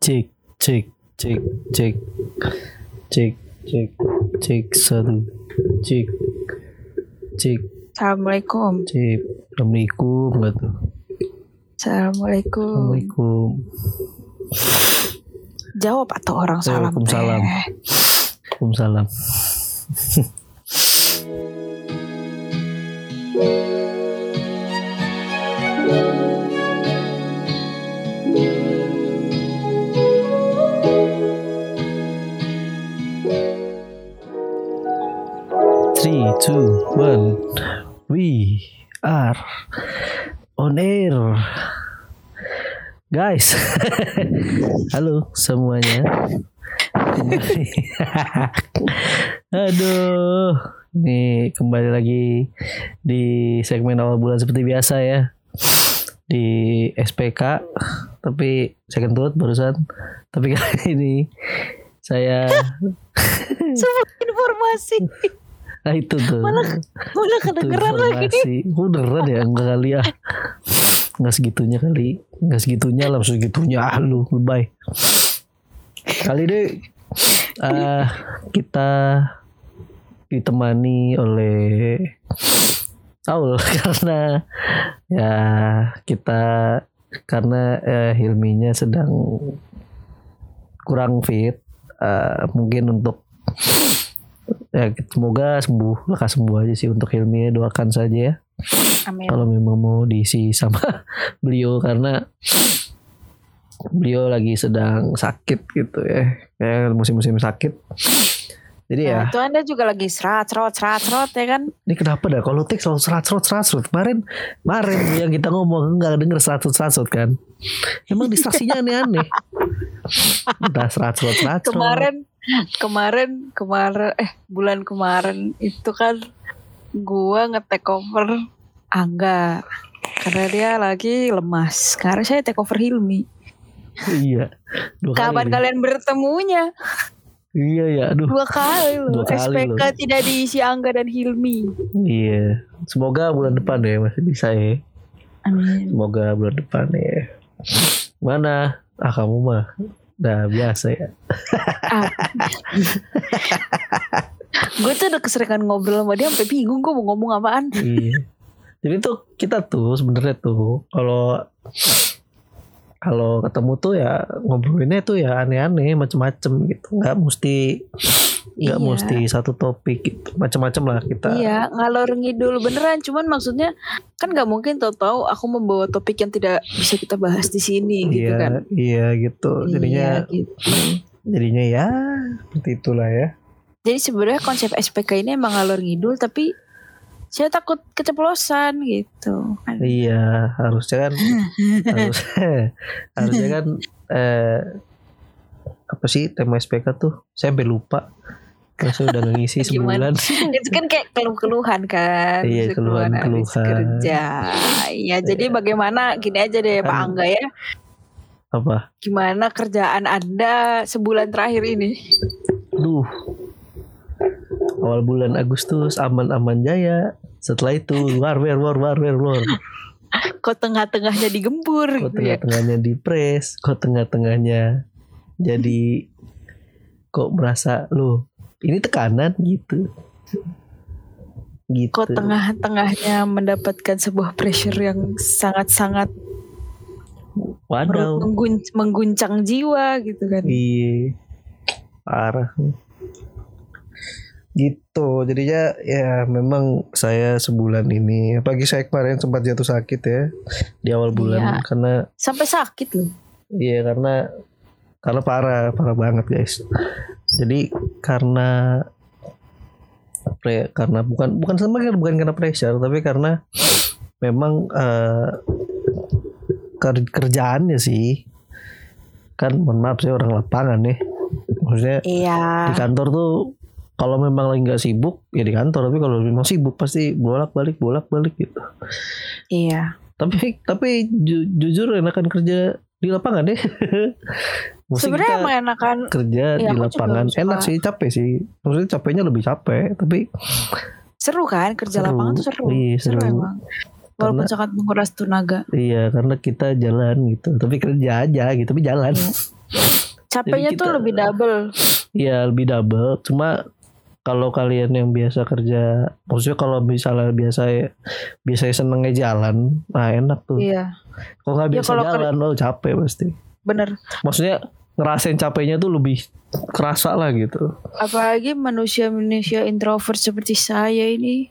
cek cek cek cek cek cek cek satu cek cek Assalamualaikum. cek assalamualaikum tuh Assalamualaikum. assalamualaikum Jawab atau orang salam. Waalaikumsalam. Waalaikumsalam two, one. We are on air. Guys, halo semuanya. Aduh, ini kembali lagi di segmen awal bulan seperti biasa ya. Di SPK, tapi second thought barusan. Tapi kali ini saya informasi. Nah itu tuh. Malah Malah kedengeran lagi. beneran ya enggak kali ya. Enggak segitunya kali. Enggak segitunya lah segitunya. Ah, lu lebay. Kali ini eh Kita Ditemani oleh Saul. Karena Ya Kita Karena eh, Hilminya sedang Kurang fit eh, Mungkin untuk ya semoga sembuh lekas sembuh aja sih untuk Hilmi ya. doakan saja ya. Kalau memang mau diisi sama beliau karena beliau lagi sedang sakit gitu ya. Kayak musim-musim sakit. Jadi ya. Nah, itu anda juga lagi serat, serot, serat, serot ya kan? ini kenapa dah? Kalau teks selalu serat serat serat serat kemarin kemarin yang kita ngomong nggak denger serat serat serat kan? Emang distraksinya aneh-aneh. Entah serat serat serat serat. Kemarin, kemarin, kemarin, eh bulan kemarin itu kan gua nge-take over Angga karena dia lagi lemas. Sekarang saya take over Hilmi. iya dua Kapan kali kalian bertemunya? iya ya aduh Dua kali loh. Dua kali SPK loh. tidak diisi Angga dan Hilmi. Iya, semoga bulan depan ya masih bisa ya. Amin. Semoga bulan depan ya. Mana? Ah kamu mah udah biasa ya. Gue tuh udah keseringan ngobrol sama dia sampai bingung gue mau ngomong apaan. iya. Jadi tuh kita tuh sebenarnya tuh kalau kalau ketemu tuh ya ngobrolinnya tuh ya aneh-aneh macem-macem gitu. Nggak mesti nggak Iya. mesti satu topik gitu. Macem-macem lah kita. Iya, ngalor ngidul beneran. Cuman maksudnya kan nggak mungkin tahu-tahu aku membawa topik yang tidak bisa kita bahas di sini gitu Iya, kan. iya gitu. Jadinya Iya, gitu. jadinya ya seperti itulah ya. Jadi sebenarnya konsep SPK ini emang ngalor ngidul tapi saya takut keceplosan gitu. Iya, harusnya kan harus harusnya kan eh apa sih tema SPK tuh? Saya sampai lupa. Saya udah ngisi sebulan. itu kan kayak keluh-keluhan kan. Iya, keluhan keluhan-keluhan. kerja. Iya, jadi bagaimana gini aja deh Pak Angga ya. Apa? Gimana kerjaan Anda sebulan terakhir ini? Duh. Awal bulan Agustus aman-aman jaya. Setelah itu war war war war war war. Kok tengah-tengahnya digempur Kok gitu ya? tengah-tengahnya dipres, kok tengah-tengahnya jadi kok merasa loh ini tekanan gitu. Gitu. Kok tengah-tengahnya mendapatkan sebuah pressure yang sangat-sangat Waduh. menggun- mengguncang jiwa gitu kan. Iya. Parah. Gitu. Jadinya ya memang saya sebulan ini pagi saya kemarin sempat jatuh sakit ya di awal bulan Iya. karena Sampai sakit loh. iya karena karena parah, parah banget guys. Jadi karena pre, karena bukan bukan sama bukan karena pressure tapi karena memang eh, ker- kerjaannya sih kan mohon maaf saya orang lapangan nih maksudnya Iya. di kantor tuh kalau memang lagi nggak sibuk ya di kantor tapi kalau memang sibuk pasti bolak balik bolak balik gitu Iya. tapi tapi ju- jujur enakan kerja di lapangan deh Mesti Sebenarnya emang enakan kerja Iya, di lapangan enak sih capek sih maksudnya capeknya lebih capek tapi seru kan kerja Seru. lapangan tuh seru. Iya, seru. emang. Walaupun Karena- sangat menguras tenaga. iya karena kita jalan gitu tapi kerja aja gitu tapi jalan Iya. Capeknya tuh lebih double. Iya lebih double. Cuma kalau kalian yang biasa kerja, maksudnya kalau misalnya biasa biasanya senengnya jalan, nah enak tuh. Iya, Kalau nggak Ya, biasa kalau ker- jalan, oh capek pasti. bener. Maksudnya ngerasain capeknya tuh lebih kerasa lah gitu. Apalagi manusia-manusia introvert seperti saya ini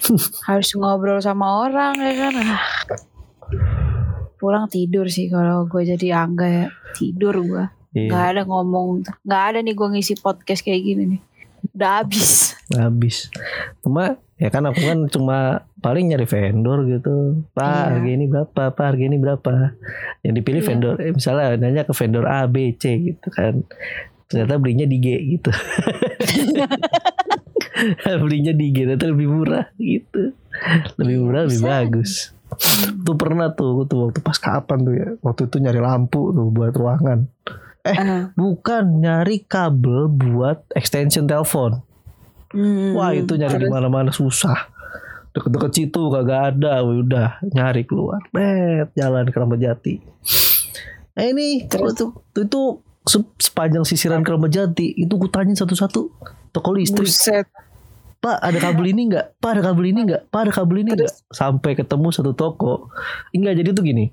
harus ngobrol sama orang ya kan. Ah. Pulang tidur sih kalau gue jadi angga ya tidur gue. Iya, Gak ada ngomong, gak ada nih gue ngisi podcast kayak gini nih. Udah habis. habis. Cuma ya kan aku kan cuma paling nyari vendor gitu. Pak Iya. harga ini berapa? Pak harga ini berapa? Yang dipilih Iya. vendor, eh, misalnya nanya ke vendor A, B, C gitu kan. Ternyata belinya di G gitu. belinya di G ternyata lebih murah gitu. Lebih Iya, murah lebih bisa. bagus. Tuh pernah tuh, tuh waktu pas kapan tuh ya? Waktu itu nyari lampu tuh buat ruangan. Ah. Bukan nyari kabel buat extension telepon. Hmm, Wah itu nyari di mana-mana susah. Deket-deket situ kagak ada, udah nyari keluar. Bet, jalan ke Ramadjati. Jati. Eh ini tuh, itu se- sepanjang sisiran Keramat Jati itu gue tanyain satu-satu toko listrik. Buset. Pak ada kabel ini enggak? Pak ada kabel ini enggak? Pak ada kabel ini enggak? Sampai ketemu satu toko. Enggak jadi tuh gini.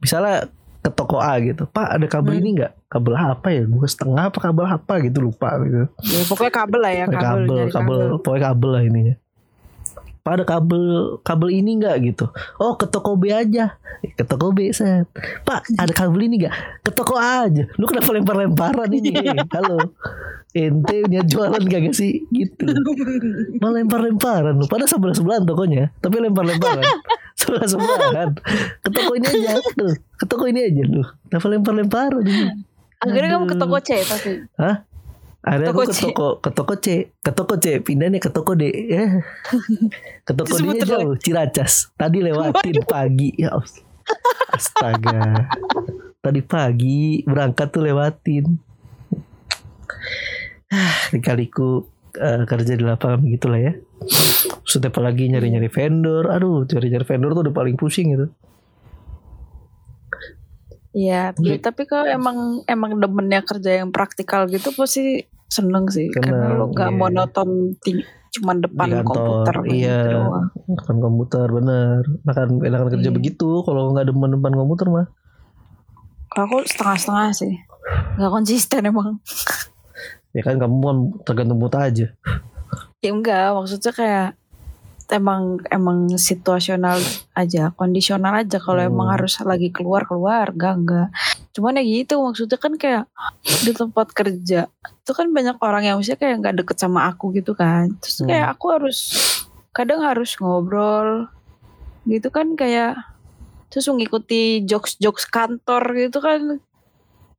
Misalnya ke toko A gitu. Pak ada kabel Hmm. ini enggak? Kabel apa ya? Dua setengah apa kabel apa gitu lupa gitu. Ya, pokoknya kabel lah ya kabel. kabel, nyari kabel, pokoknya kabel lah ininya. Pak ada kabel, kabel ini enggak gitu? Oh ke toko B aja, ke toko B set. Pak ada kabel ini enggak? Ke toko A aja. Lu kenapa lempar-lemparan ini? Halo, ente niat jualan gak sih? Gitu. Malah lempar-lemparan lu. Padahal sebelah sebelahan tokonya, tapi lempar-lemparan. sebelah sebelahan. Ke toko ini aja, tuh. Ke toko ini aja lu. Kenapa lempar-lemparan ini? Akhirnya kamu ke toko C tapi. Hah? Ada aku ke toko ke toko C, ke toko C, pindahnya ke toko D. Ya. Ke toko D jauh, Ciracas. Tadi lewatin pagi. Ya. Astaga. Tadi pagi berangkat tuh lewatin. Ah, Kali-kaliku eh, kerja di lapangan begitulah ya. Setiap lagi nyari-nyari vendor. Aduh, nyari-nyari vendor tuh udah paling pusing gitu. Iya, ya, tapi kalau emang emang demennya kerja yang praktikal gitu pasti seneng sih karena Seneng, lu nggak iya. monoton ting- cuman depan Di kantor, komputer gitu iya. doang. Depan komputer bener. Enakan, enakan kerja Iya. begitu. Kalau nggak demen depan komputer mah. Kalau aku setengah-setengah sih, nggak konsisten emang. Ya kan kamu kan tergantung mood aja. Ya enggak, maksudnya kayak emang emang situasional aja, kondisional aja. Kalau Hmm. emang harus lagi keluar keluar, enggak enggak. Cuman ya gitu, maksudnya kan kayak di tempat kerja itu kan banyak orang yang maksudnya kayak nggak deket sama aku gitu kan. Terus Hmm. kayak aku harus kadang harus ngobrol gitu kan kayak terus mengikuti jokes-jokes kantor gitu kan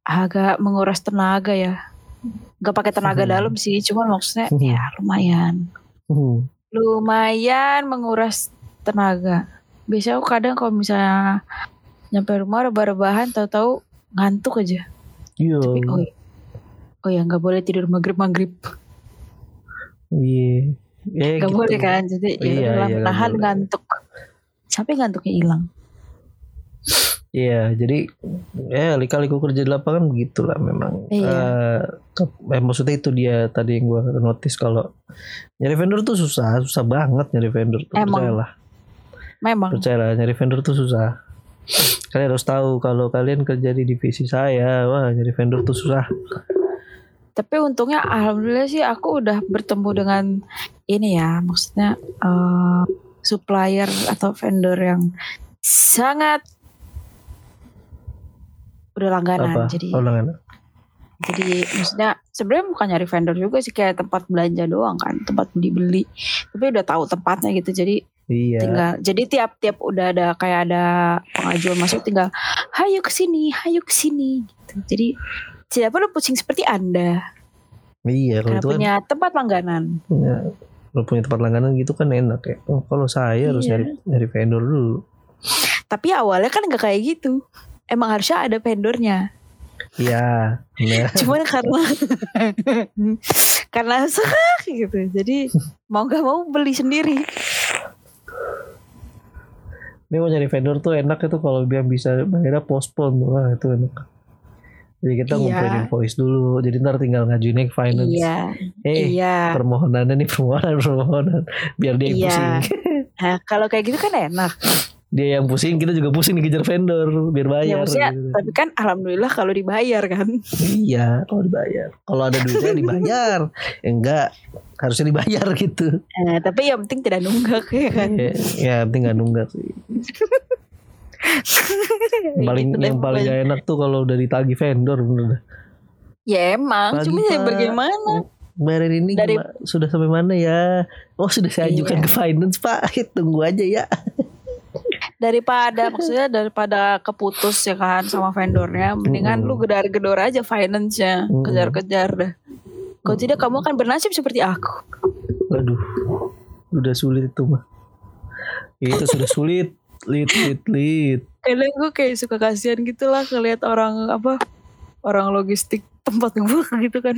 agak menguras tenaga ya. Gak pakai tenaga Hmm. dalam sih, cuman maksudnya Hmm. ya lumayan Hmm. Lumayan menguras tenaga. Biasanya aku kadang kalau misalnya nyampe rumah rebah-rebahan tahu-tahu ngantuk aja. Iya. Oh, iya. oh ya nggak boleh tidur maghrib maghrib. Iya. Ya, Nggak gitu. boleh kan. Jadi ya Iya, iya, boleh. ngantuk. Sampai ngantuknya hilang. Iya, jadi ya lika-liku kerja di lapangan begitulah memang. Iya. Eh, maksudnya itu dia tadi yang gua notice kalau nyari vendor tuh susah, susah banget nyari vendor tuh. Emang. Percayalah, Memang. percayalah nyari vendor tuh susah. Kalian harus tahu kalau kalian kerja di divisi saya, wah nyari vendor tuh susah. Tapi untungnya alhamdulillah sih aku udah bertemu dengan ini ya, maksudnya eh, supplier atau vendor yang sangat udah langganan. Apa? Jadi Oh, langganan. jadi maksudnya sebenarnya bukan nyari vendor juga sih kayak tempat belanja doang kan, tempat beli-beli. Tapi udah tahu tempatnya gitu. Jadi Iya. tinggal jadi tiap-tiap udah ada kayak ada pengajuan masuk tinggal hayu ke sini, hayu ke sini gitu. Jadi tidak perlu pusing seperti Anda Iya, kalau karena itu kan punya tempat langganan. punya kalau punya tempat langganan gitu kan enak ya. Oh, kalau saya harus Iya. nyari nyari vendor dulu. Tapi awalnya kan nggak kayak gitu. Emang harusnya ada vendornya. Iya. Cuman karena karena serak gitu. Jadi mau nggak mau beli sendiri. Ini mau nyari vendor tuh enak itu kalau dia bisa bayarnya postpone tuh, wah itu enak. Jadi kita Iya. ngumpulin invoice dulu. Jadi ntar tinggal ngajuin ke finance. Iya, Eh, iya. permohonannya nih permohonan permohonan. Biar dia Iya. pusing. Nah, kalau kayak gitu kan enak. Dia yang pusing, kita juga pusing dikejar vendor biar Ya bayar. maksudnya, gitu. tapi kan alhamdulillah kalau dibayar kan. Iya, kalau dibayar. Kalau ada duitnya dibayar. Ya enggak, harusnya dibayar gitu. Nah, tapi yang penting tidak nunggak ya kan. Ya, ya penting nggak nunggak sih. Yang paling Gitu yang paling gak enak tuh kalau udah ditagih vendor bener. Ya emang, Pagi, cuma ya bagaimana? Bayarin ini Dari- sudah sampai mana ya? Oh sudah saya ajukan Iya. ke finance pak. Tunggu aja ya. Daripada maksudnya daripada keputus ya kan sama vendornya, mendingan lu gedar-gedor aja finance-nya, Mm-mm. kejar-kejar dah. Kalau tidak kamu akan bernasib seperti aku. Waduh, udah sulit itu mah. Itu sudah sulit, lit, lit, lit. Kadang gue kayak suka kasihan gitu lah ngeliat orang apa orang logistik tempat gue gitu kan.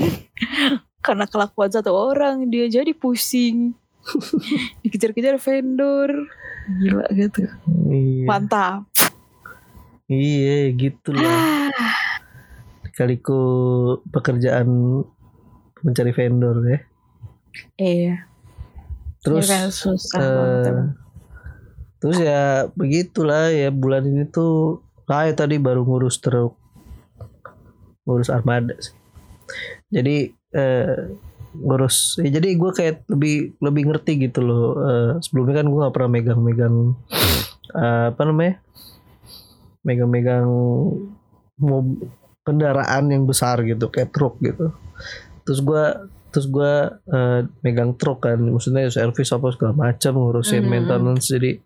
Karena kelakuan satu orang dia jadi pusing. Dikejar-kejar vendor. Gila gitu. Iya, Mantap. iya gitu lah. Kaliku pekerjaan mencari vendor ya. Iya. Terus Ya susah banget. emang. terus ya begitulah ya bulan ini tuh saya tadi baru ngurus truk ngurus armada sih. jadi eh, ngurus ya jadi gue kayak lebih lebih ngerti gitu loh. Eh, sebelumnya kan gue nggak pernah megang-megang eh, apa namanya? Megang-megang mob- kendaraan yang besar gitu kayak truk gitu. Terus gue terus gue eh, megang truk kan. Maksudnya servis apa segala macam ngurusin Mhm. maintenance. Jadi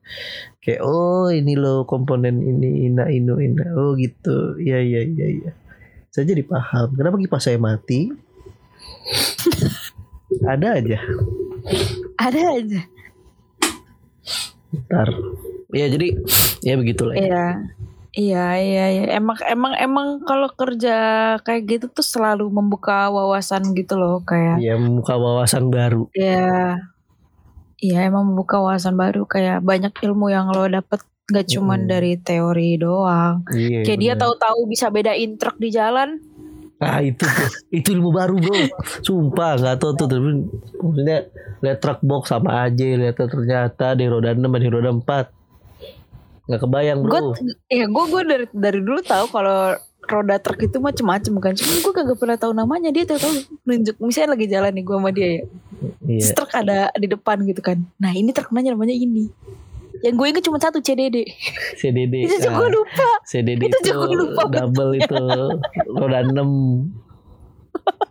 kayak oh ini loh komponen ini ina inu ina. Oh gitu. Iya iya iya iya. Saya jadi paham. Kenapa kipas saya mati ada aja Ada aja. ntar ya jadi ya begitulah ya. Iya. Iya, iya, iya. Emang, emang, emang kalau kerja kayak gitu tuh selalu membuka wawasan gitu loh, kayak. ya membuka wawasan baru Iya. Iya, emang membuka wawasan baru kayak banyak ilmu yang lo dapet gak cuman Mm-mm. dari teori doang. iya Kayak dia bener. tahu-tahu bisa bedain truk di jalan. Nah itu itu ilmu baru bro. Sumpah nggak tahu tuh tapi maksudnya lihat truk box sama aja lihat ternyata di roda 6 di roda 4 nggak kebayang Gue, bro. ya gue gue dari dari dulu tahu kalau roda truk itu macem-macem kan. Cuma gue kagak pernah tahu namanya dia tahu nunjuk. Misalnya lagi jalan nih gue sama dia ya. Iya. Terus truk ada di depan gitu kan. Nah ini truk nanya namanya ini. Yang gue inget cuma satu CDD. CDD. Itu juga Nah, lupa. CDD Itu itu, juga lupa double itu roda 6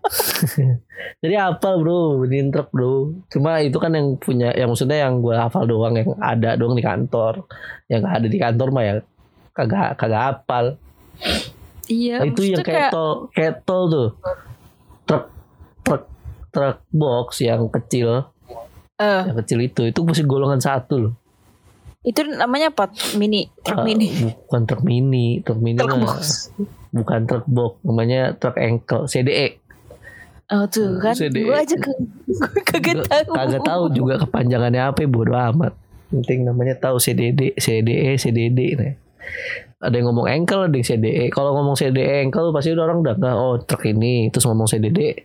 Jadi hafal bro, ini truk bro. Cuma itu kan yang punya, yang maksudnya yang gue hafal doang, yang ada doang di kantor. Yang nggak ada di kantor mah ya kagak kagak hafal. Iya. Nah, itu yang maksudnya kayak tol, kayak tol tuh. Truk truk truk box yang kecil, eh, yang kecil itu itu mesti golongan satu loh. Itu namanya apa? Mini, truk Ah, mini. Bukan truk mini, truk mini Truk mah box. bukan truk box, namanya truk ankle CDE. Oh tuh kan, CDE. gue aja ke, gue kagak tahu. Kagak tahu juga kepanjangannya apa, bodo amat. Penting namanya tahu CDD, CDE, CDD. Nah. Ada yang ngomong ankle, ada yang CDE. Kalau ngomong CDE ankle pasti udah orang udah oh truk ini, terus ngomong CDD,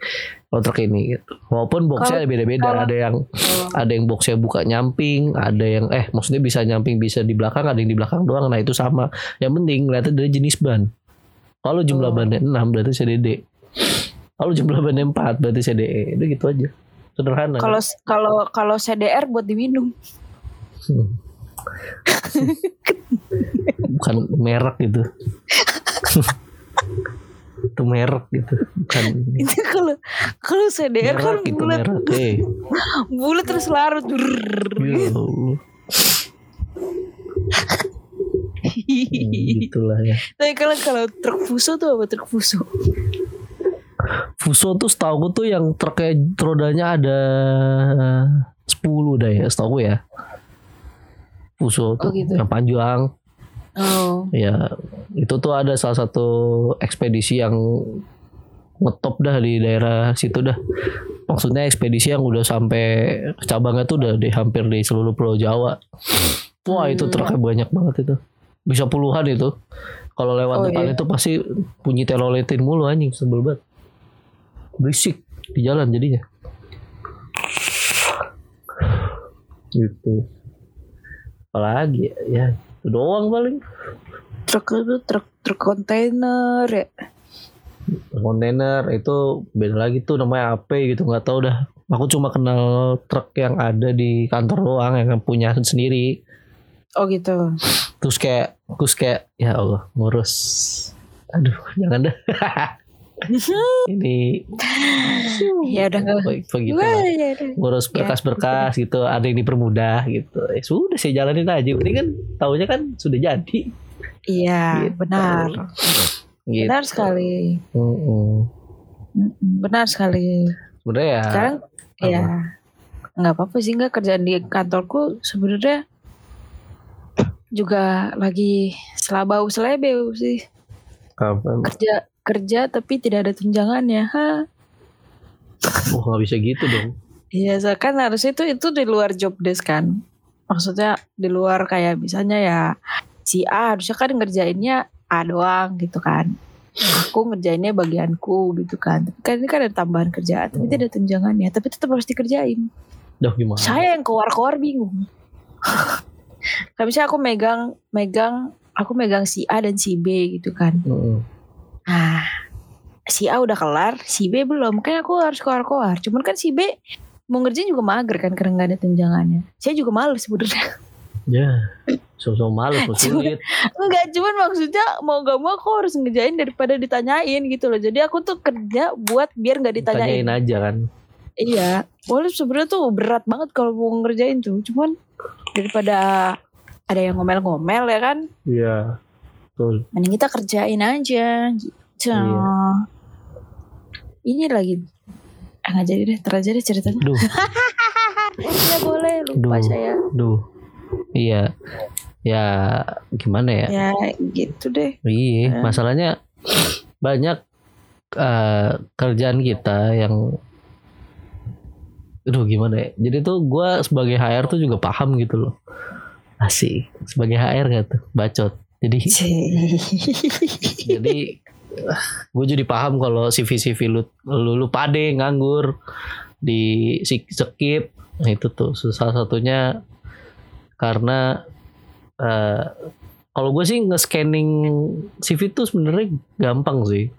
oh truk ini gitu. Walaupun boxnya Kalau- beda-beda, ada yang ada yang boxnya buka nyamping, ada yang eh maksudnya bisa nyamping bisa di belakang, ada yang di belakang doang. Nah itu sama. Yang penting lihatnya dari jenis ban. Kalau jumlah Oh. bannya 6 berarti CDD. Kalau jumlah bannya 4 berarti CDE. Itu gitu aja. Sederhana. Kalau kalau kalau CDR buat diminum. Hmm. Bukan merek gitu. itu merek gitu. Bukan Itu kalau kalau CDR kan merek itu bulat merek. Eh, bulat terus larut. ya Allah. Gitulah ya. Tapi kalau kalau truk fuso tuh apa truk fuso? Fuso tuh setahu gue tuh yang truknya rodanya ada 10 dah ya setahu gue ya. Fuso tuh Oh, gitu. yang panjang. Oh. Ya itu tuh ada salah satu ekspedisi yang ngetop dah di daerah situ dah. Maksudnya ekspedisi yang udah sampai cabangnya tuh udah di hampir di seluruh pulau Jawa. Wah itu Hmm. truknya banyak banget itu. bisa puluhan itu kalau lewat Oh, depan iya. itu pasti bunyi teloletin mulu anjing sebel banget berisik di jalan jadinya gitu apalagi ya, ya itu doang paling. Truk itu truk truk kontainer ya. kontainer itu beda lagi tuh namanya apa gitu nggak tahu dah. Aku cuma kenal truk yang ada di kantor doang yang punya sendiri. Oh gitu. terus kayak terus kayak ya Allah ngurus. Aduh jangan dah ini Ya udah nggak. begitu ya udah. ngurus berkas-berkas gitu ada yang dipermudah gitu ya sudah saya jalanin aja ini kan taunya kan sudah jadi Iya, Gitu. benar. gitu Benar sekali. Mm-mm. Mm-mm, Benar sekali. sebenarnya ya Sekarang ya nggak apa-apa sih nggak kerjaan di kantorku sebenarnya juga lagi selabau selebeu sih apa- kerja kerja tapi tidak ada tunjangannya ha? Oh nggak bisa gitu dong. Iya so kan harusnya itu itu di luar job desk kan. Maksudnya di luar kayak misalnya ya si A harusnya kan ngerjainnya A doang gitu kan. Aku ngerjainnya bagianku gitu kan. Tapi kan ini kan ada tambahan kerjaan tapi tidak ada tunjangannya. Tapi tetap harus dikerjain. Dah gimana? Saya yang keluar-keluar bingung. Kayak misalnya aku megang megang aku megang si A dan si B gitu kan. Mm-mm. Nah, si A udah kelar, si B belum. Kan aku harus keluar-keluar. Cuman kan si B mau ngerjain juga mager kan karena nggak ada tunjangannya. Saya juga males sebenarnya. ya sosok males lo sulit Enggak, cuman maksudnya mau gak mau aku harus ngerjain daripada ditanyain gitu loh. Jadi aku tuh kerja buat biar nggak ditanyain. tanyain aja kan Iya, boleh sebenarnya tuh berat banget kalau mau ngerjain tuh. Cuman daripada ada yang ngomel-ngomel ya kan, iya betul mending kita kerjain aja gitu. Iya. Ini lagi ah, nggak jadi deh, ter aja deh ceritanya. duh Ya boleh, lupa Duh. saya. duh iya ya gimana ya Ya gitu deh. Iya, Eh. masalahnya banyak eh, kerjaan kita yang Aduh gimana ya Jadi tuh gue sebagai HR tuh juga paham gitu loh Asik Sebagai HR gak tuh Bacot Jadi Jadi Gue jadi paham kalau CV-CV lu, lu, lu pade nganggur Di skip Nah itu tuh salah satunya Karena eh, kalau gue sih nge-scanning CV tuh sebenarnya gampang sih.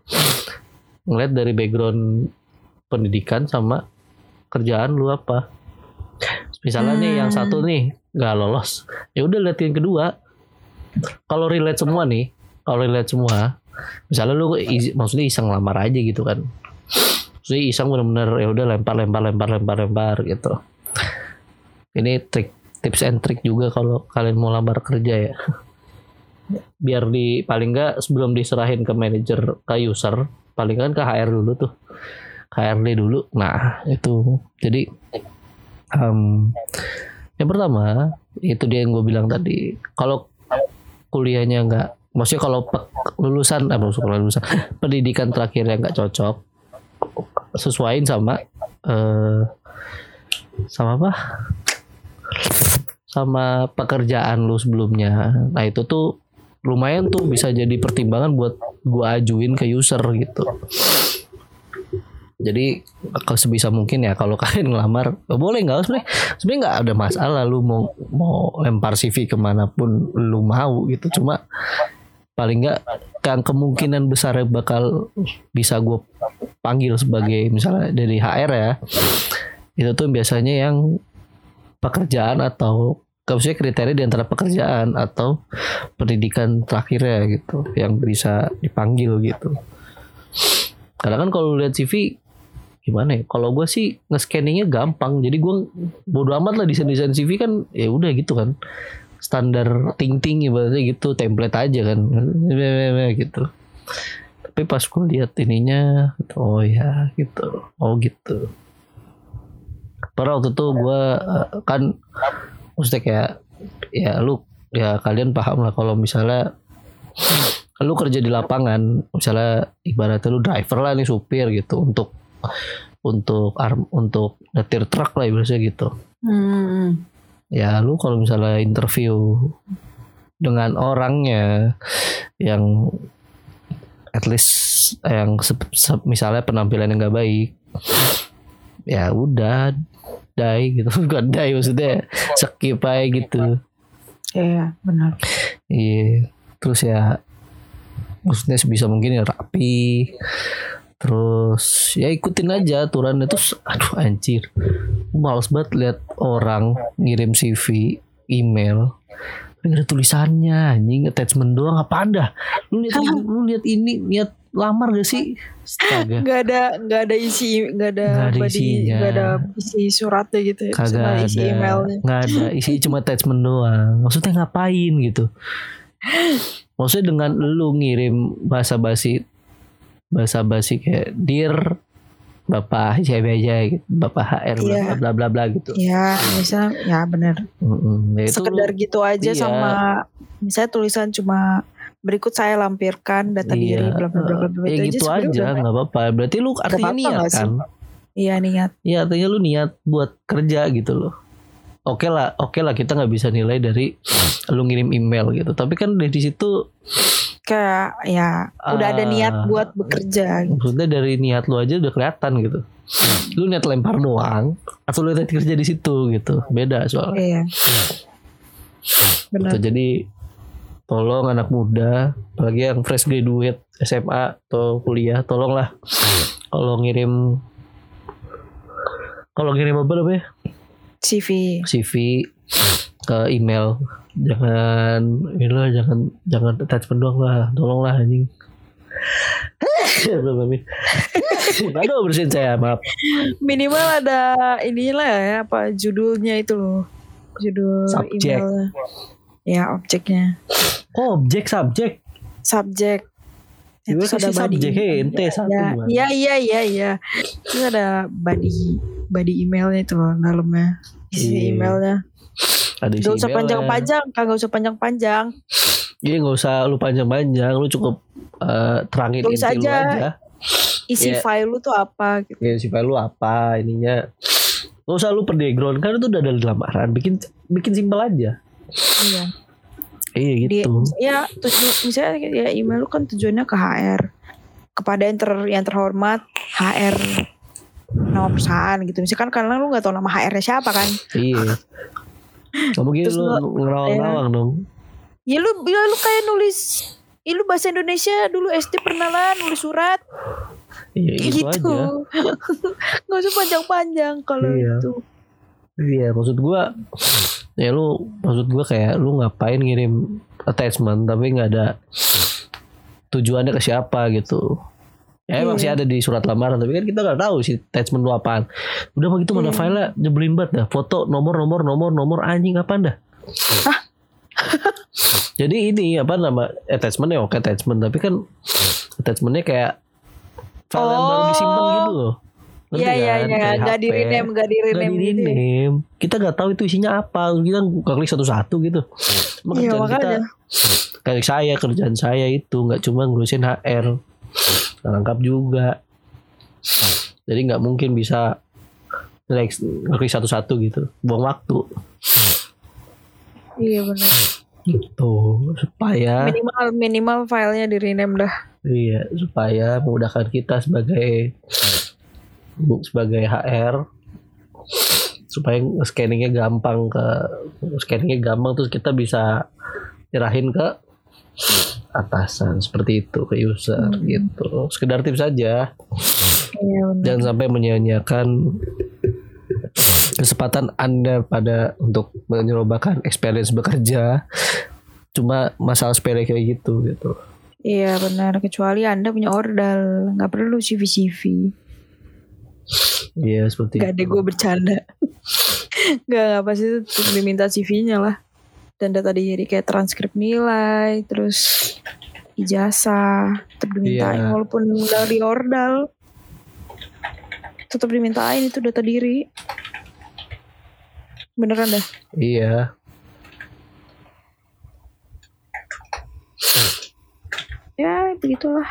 Ngeliat dari background pendidikan sama kerjaan lu apa. Misalnya nih yang Hmm. satu nih nggak lolos, ya udah lihat yang kedua. Kalau relate semua nih, kalau relate semua, misalnya lu is- maksudnya iseng lamar aja gitu kan. Maksudnya iseng bener-bener ya udah lempar lempar lempar lempar lempar gitu. Ini trik tips and trick juga kalau kalian mau lamar kerja ya. Biar di paling nggak sebelum diserahin ke manajer ke user paling kan ke HR dulu tuh. HRD dulu. Nah itu. Jadi em, yang pertama itu dia yang gue bilang tadi. Kalau kuliahnya nggak maksudnya kalau lulusan eh maksudnya lulusan pendidikan terakhirnya nggak cocok sesuaiin sama eh sama apa sama pekerjaan lu sebelumnya. Nah itu tuh lumayan tuh bisa jadi pertimbangan buat gua ajuin ke user gitu. Jadi kalau sebisa mungkin ya kalau kalian ngelamar oh, boleh nggak? Sebenarnya sebenarnya nggak ada masalah lu mau mau lempar CV ke mana pun lu mau gitu. Cuma paling nggak yang kemungkinan besar bakal bisa gue panggil sebagai misalnya dari HR ya. Itu tuh biasanya yang pekerjaan atau maksudnya kriteria di antara pekerjaan atau pendidikan terakhirnya gitu yang bisa dipanggil gitu. Karena kan kalau lihat CV gimana ya? Kalau gue sih nge-scanningnya gampang. Jadi gue bodo amat lah desain-desain CV kan ya udah gitu kan. Standar ting-ting ibaratnya gitu, template aja kan. gitu. Tapi pas gue lihat ininya, oh ya gitu. Oh gitu. Padahal waktu itu gue kan maksudnya kayak ya lu ya kalian paham lah kalau misalnya lu kerja di lapangan misalnya ibaratnya lu driver lah nih supir gitu untuk untuk arm untuk nyetir truk lah ibaratnya gitu Hmm. ya lu kalau misalnya interview dengan orangnya yang at least yang se- se- misalnya penampilan yang gak baik ya udah die gitu bukan die maksudnya skip aja gitu Iya, benar. iya terus ya maksudnya sebisa mungkin ya rapi terus ya ikutin aja aturan itu aduh anjir. Males banget lihat orang ngirim CV email. Ada tulisannya anjing. Attachment doang apa anda lu lihat lu lihat ini lihat lamar gak sih? Astaga. Nggak ada nggak ada isi nggak ada, Nggak ada body, isinya. nggak ada isi suratnya gitu ya. kagak Cuma ada. isi emailnya. nggak ada. Isi cuma attachment doang. Maksudnya ngapain gitu? Maksudnya dengan lu ngirim bahasa basi bahasa basi kayak dear bapak siapa aja gitu bapak HR Iya. bla bla bla gitu Ya, misalnya ya benar. Mm-mm. Ya Sekedar lu- gitu aja iya. sama misalnya tulisan cuma berikut saya lampirkan data iya, diri bla bla bla bla bla. ya Itu gitu aja nggak apa-apa berarti lu artinya apa-apa niat kan Iya niat. ya artinya lu niat buat kerja gitu loh oke lah oke lah kita nggak bisa nilai dari lu ngirim email gitu tapi kan dari situ Kayak ya udah ada Ah. niat buat bekerja. gitu. maksudnya dari niat lu aja udah kelihatan gitu lu niat lempar doang atau lu niat kerja di situ gitu beda soalnya Iya. Benar. Gitu. jadi tolong anak muda apalagi yang fresh graduate SMA atau kuliah tolonglah kalau ngirim kalau ngirim apa namanya CV. CV ke email jangan inilah jangan jangan attachment doang lah tolonglah anjing Belum, Amin. Aduh bersihin saya maaf Minimal ada inilah ya apa judulnya itu loh. Judul Subjek. emailnya. Ya objeknya. Oh, objek subjek Subjek. Terus ada body. subjek ente satu Ya, gimana? iya iya iya iya. Terus ada body body emailnya itu loh dalamnya. Isi Iya. emailnya. Ada isi Gak usah panjang-panjang, kagak usah panjang-panjang. Iya nggak usah lu panjang-panjang, lu cukup eh, terangin Tulis inti lu aja. aja. Isi Iya. file lu tuh apa gitu. Ya si file lu apa ininya. Gak usah lu per background kan itu udah ada di lamaran. Bikin bikin simpel aja. Iya. Iya Di, gitu. ya tuju, misalnya ya email lu kan tujuannya ke HR. Kepada yang, ter, yang terhormat HR nama perusahaan gitu. Misalkan karena lu gak tahu nama HR-nya siapa kan. Iya. Mungkin Terus lu lu- ngerawang-rawang dong. Ya lu, ya lu kayak nulis Ya lu bahasa Indonesia dulu SD pernah lah nulis surat Iya gitu, gitu. aja. Gak usah panjang-panjang kalau Iya. itu. Iya maksud gua ya lu maksud gua kayak lu ngapain ngirim attachment tapi nggak ada tujuannya ke siapa gitu. Ya emang Iya. sih ada di surat lamaran tapi kan kita nggak tahu sih attachment lu apaan. Udah begitu mana Iya. filenya nyebelin banget dah. Foto nomor nomor nomor nomor anjing apa dah. Jadi ini apa nama attachmentnya oke attachment tapi kan attachmentnya kayak file yang baru disimpan Oh. gitu loh. Ngerti Iya iya kan? iya, nggak di rename, nggak di Nggak rename gitu. ya. rename. Kita nggak tahu itu isinya apa. Kita buka klik satu-satu gitu. Emang Iya, kerjaan kita makanya. kayak saya kerjaan saya itu nggak cuma ngurusin HR, nggak lengkap juga. Jadi nggak mungkin bisa like, klik satu-satu gitu. Buang waktu. Iya benar. Gitu. Supaya Minimal minimal filenya di rename dah. iya supaya memudahkan kita sebagai sebagai HR supaya scanningnya gampang ke scanningnya gampang terus kita bisa nyerahin ke atasan seperti itu ke user Hmm. gitu sekedar tips saja benar. jangan sampai menyia-nyiakan kesempatan anda pada untuk menyerobakan experience bekerja cuma masalah sepele kayak gitu gitu Iya benar. Kecuali anda punya ordal, nggak perlu CV CV. Iya seperti Gak ada itu. gue bercanda. Gak nggak pasti itu terus diminta CV-nya lah. Dan data diri kayak transkrip nilai, terus ijazah, tetap dimintain Iya. walaupun dari ordal. Tetap dimintain itu data diri. Beneran dah. Iya Ya begitulah.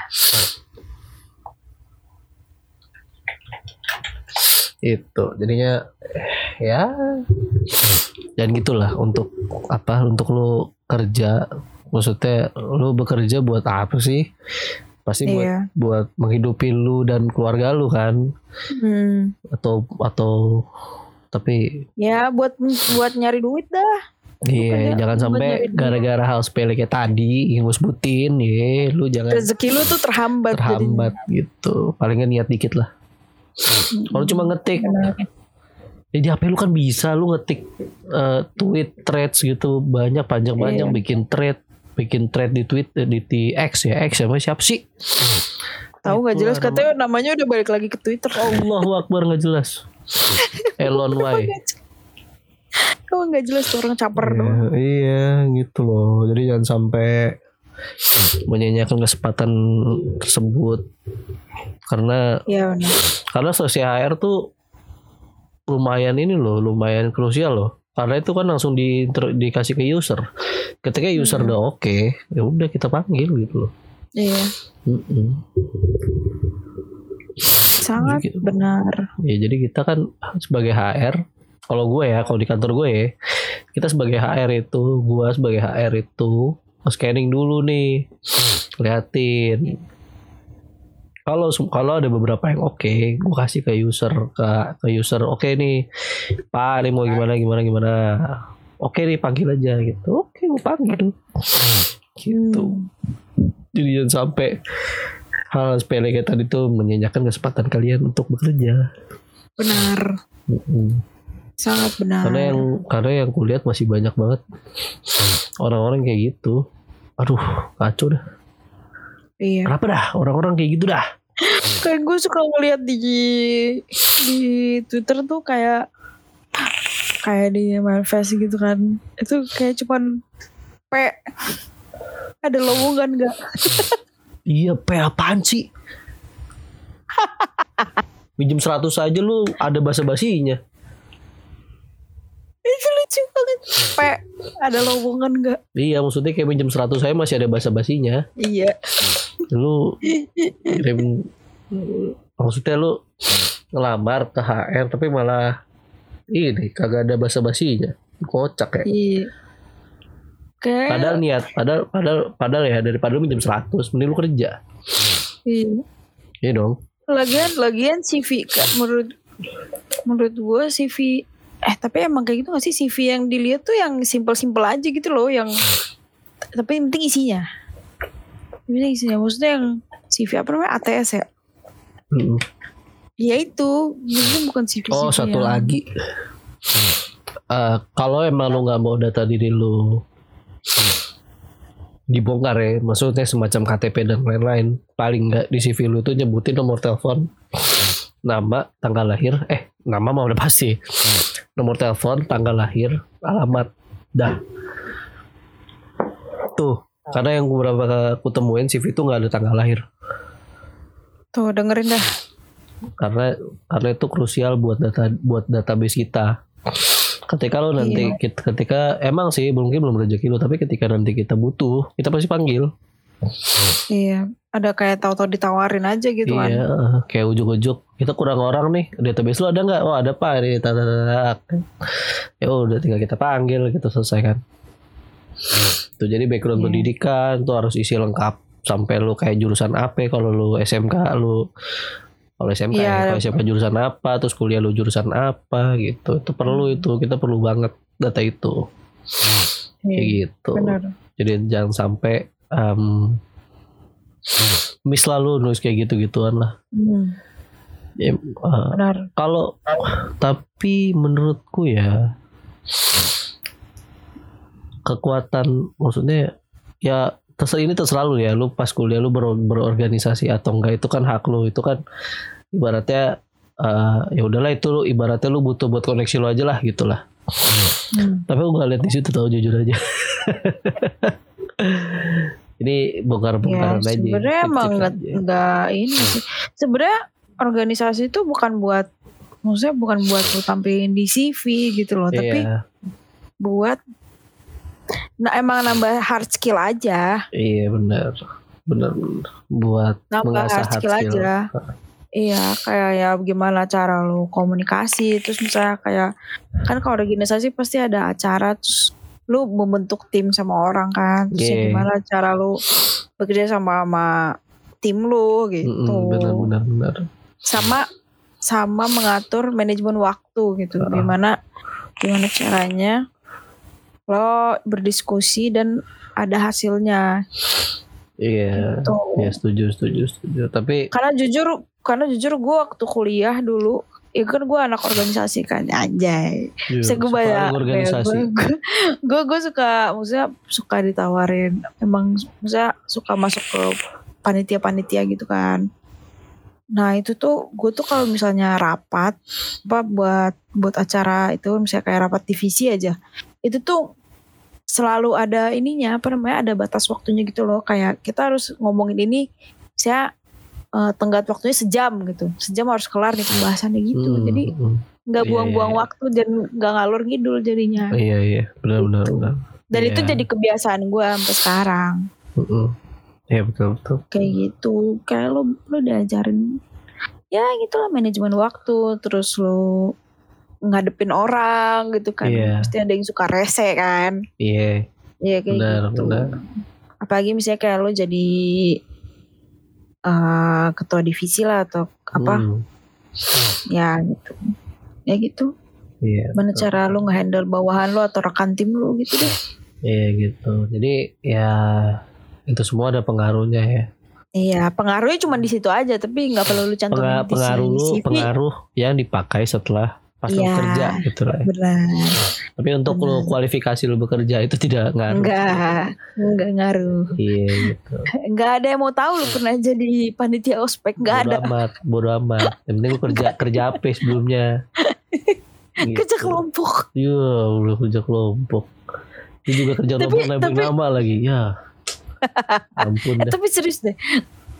itu jadinya eh, ya dan gitulah untuk apa untuk lu kerja maksudnya lu bekerja buat apa sih pasti buat Iya. buat menghidupi lu dan keluarga lu kan Hmm. atau atau tapi Ya buat buat nyari duit dah. iya kerja jangan sampai gara-gara hal sepele kayak tadi yang gue sebutin ya lu jangan Rezeki lu tuh terhambat. terhambat gitu palingan niat dikit lah jadinya. kalau cuma ngetik. Ya di HP lu kan bisa lu ngetik eh, tweet threads gitu banyak panjang-panjang Iya. bikin thread bikin thread di tweet eh, di, di X ya X siapa siapa sih Tahu nggak jelas katanya namanya udah balik lagi ke Twitter. Allahu Akbar nggak jelas Elon Y Kamu nggak jelas tuh orang caper. Iya, iya gitu loh jadi jangan sampai menyanyiakan kesempatan tersebut karena benar. karena sosial HR tuh lumayan ini loh lumayan krusial loh karena itu kan langsung di, ter- dikasih ke user ketika user Hmm. udah oke ya udah kita panggil gitu loh Iya. Mm-mm. Sangat Jadi- benar. ya jadi kita kan sebagai HR kalau gue ya kalau di kantor gue ya kita sebagai HR itu gue sebagai HR itu scanning dulu nih liatin kalau kalau ada beberapa yang oke gue kasih ke user ke ke user oke nih pak ini mau gimana gimana gimana? Oke nih panggil aja gitu. Oke gue panggil. Gitu. Hmm. jadi jangan sampai hal sepele kayak tadi tuh menyanyikan kesempatan kalian untuk bekerja. Benar. Sangat benar. karena yang karena yang kulihat masih banyak banget orang-orang kayak gitu. Aduh kacau dah Iya. kenapa dah orang-orang kayak gitu dah Kayak gue suka ngeliat di di Twitter tuh kayak kayak di manifest gitu kan. Itu kayak cuman P ada lowongan gak? iya pe apaan sih minjem 100 aja lu ada bahasa basinya Itu lucu banget. P ada lowongan gak? iya maksudnya kayak minjem 100 saya masih ada bahasa basinya Iya. Lu kirim maksudnya lu ngelamar ke HR tapi malah ini kagak ada bahasa basinya kocak ya Iya. Kayak padahal niat padahal padahal padahal ya daripada lu minjem 100 mending lu kerja iya. iya dong Lagian lagian CV kan menurut menurut gue CV eh tapi emang kayak gitu gak sih CV yang dilihat tuh yang simpel-simpel aja gitu loh yang tapi yang penting isinya. Yang penting isinya maksudnya yang CV apa namanya ATS ya? Mm. Ya itu, itu bukan CV. oh satu lagi Eh, kalau emang lu nggak mau data diri lu dibongkar ya maksudnya semacam KTP dan lain-lain paling nggak di CV lu tuh nyebutin nomor telepon nama tanggal lahir eh nama mah udah pasti nomor telepon tanggal lahir alamat dah tuh karena yang beberapa aku temuin CV itu nggak ada tanggal lahir Tuh dengerin dah. karena karena itu krusial buat data buat database kita ketika lo nanti Iya. ketika emang sih mungkin belum rezeki lo tapi ketika nanti kita butuh kita pasti panggil Iya, ada kayak tahu-tahu ditawarin aja gitu kan. iya kayak ujuk-ujuk kita kurang orang nih database lo ada nggak oh ada pak ini tak. ya udah tinggal kita panggil gitu selesai kan tuh jadi background Iya. pendidikan tuh harus isi lengkap sampai lu kayak jurusan apa kalau lu SMK lu kalau SMK Iya, ya, kalau SMK jurusan apa terus kuliah lu jurusan apa gitu itu perlu Hmm. itu kita perlu banget data itu kayak Iya, gitu benar. jadi jangan sampai em miss lalu nulis kayak gitu gituan lah Hmm, Ya, benar. kalau tapi menurutku ya kekuatan maksudnya ya terserah ini terserah lu ya lu pas kuliah lu ber- berorganisasi atau enggak itu kan hak lu itu kan ibaratnya eh, ya udahlah itu lu ibaratnya lu butuh buat koneksi lu aja lah gitulah Hmm. tapi aku gak lihat di situ tau jujur aja ini bongkar-bongkaran Ya, aja sebenarnya emang nggak aja. nggak ini sih. Sebenarnya organisasi itu bukan buat maksudnya bukan buat lu tampilin di CV gitu loh, tapi iya buat nah emang nambah hard skill aja, iya benar benar buat nambah mengasah hard skill aja. Iya, kayak ya gimana cara lu komunikasi, terus misalnya kayak kan kalau organisasi pasti ada acara terus lu membentuk tim sama orang kan. Terus Yeah. gimana cara lu bekerja sama sama tim lu gitu. Mm-mm, benar benar benar sama sama mengatur manajemen waktu gitu. Ah. gimana gimana caranya lo berdiskusi dan ada hasilnya. Iya gitu. ya setuju setuju setuju. Tapi karena jujur karena jujur gue waktu kuliah dulu ya kan gue anak organisasi kan anjay. Bisa gue suka banyak organisasi. Gue gue suka maksudnya suka ditawarin. Emang maksudnya suka masuk ke panitia-panitia gitu kan. Nah itu tuh gue tuh kalau misalnya rapat apa buat buat acara itu misalnya kayak rapat divisi aja itu tuh selalu ada ininya apa namanya ada batas waktunya gitu loh kayak kita harus ngomongin ini saya eh, tenggat waktunya sejam gitu sejam harus kelar nih pembahasannya gitu Hmm, jadi hmm. nggak Iya, buang-buang iya. waktu dan nggak ngalur ngidul jadinya iya iya benar benar Gitu. benar dan itu Iya. jadi kebiasaan gue sampai sekarang Mm-mm. iya betul betul kayak gitu kayak lo lo diajarin ya gitulah manajemen waktu terus lo ngadepin orang gitu kan. Iya. pasti ada yang suka rese kan. Iya. Iya kayak Benar, gitu. benar. apalagi misalnya kayak lo jadi eh, ketua divisi lah atau apa. Hmm, ya gitu. Ya gitu. Iya gimana betul. cara lo ngehandle bawahan lo atau rekan tim lo gitu deh. Iya gitu. Jadi ya itu semua ada pengaruhnya ya. Iya, pengaruhnya cuma di situ aja, tapi nggak perlu lu cantumin Penga- di pengaruh lu CV. pengaruh yang dipakai setelah pas Iya. kerja gitu lah Benar. tapi untuk Benar. kualifikasi lu bekerja itu tidak ngaruh Enggak, enggak ngaruh. iya gitu Enggak ada yang mau tahu lu pernah jadi panitia ospek, enggak bodo ada. amat bodo amat yang penting lu kerja kerja apa sebelumnya Gitu. Kerja kelompok. Iya, udah kerja kelompok. Dia juga kerja Tapi- kelompok tapi- nama lagi. Ya. Ampun Eh, dah. tapi serius deh.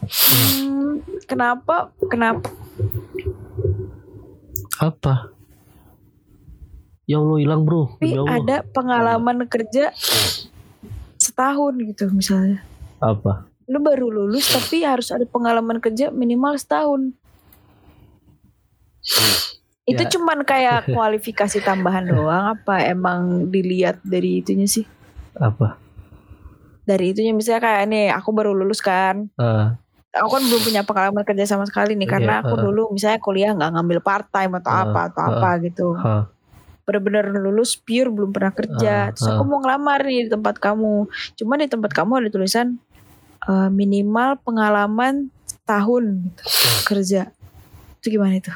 Hmm, kenapa? Kenapa? Apa? Ya Allah hilang bro. Tapi Ya Allah. ada pengalaman kerja setahun gitu misalnya. Apa? Lu baru lulus tapi harus ada pengalaman kerja minimal setahun. Itu Ya. cuman kayak kualifikasi tambahan doang apa emang dilihat dari itunya sih? Apa? Dari itunya misalnya kayak nih aku baru lulus kan. Ah, Aku kan belum punya pengalaman kerja sama sekali nih karena Iya, aku uh. dulu misalnya kuliah nggak ngambil part time atau Uh, apa atau uh. apa gitu. ha. Bener-bener lulus pure belum pernah kerja. Uh, Terus aku uh. mau ngelamar nih di tempat kamu. Cuman di tempat kamu ada tulisan eh, minimal pengalaman tahun kerja. Itu gimana itu?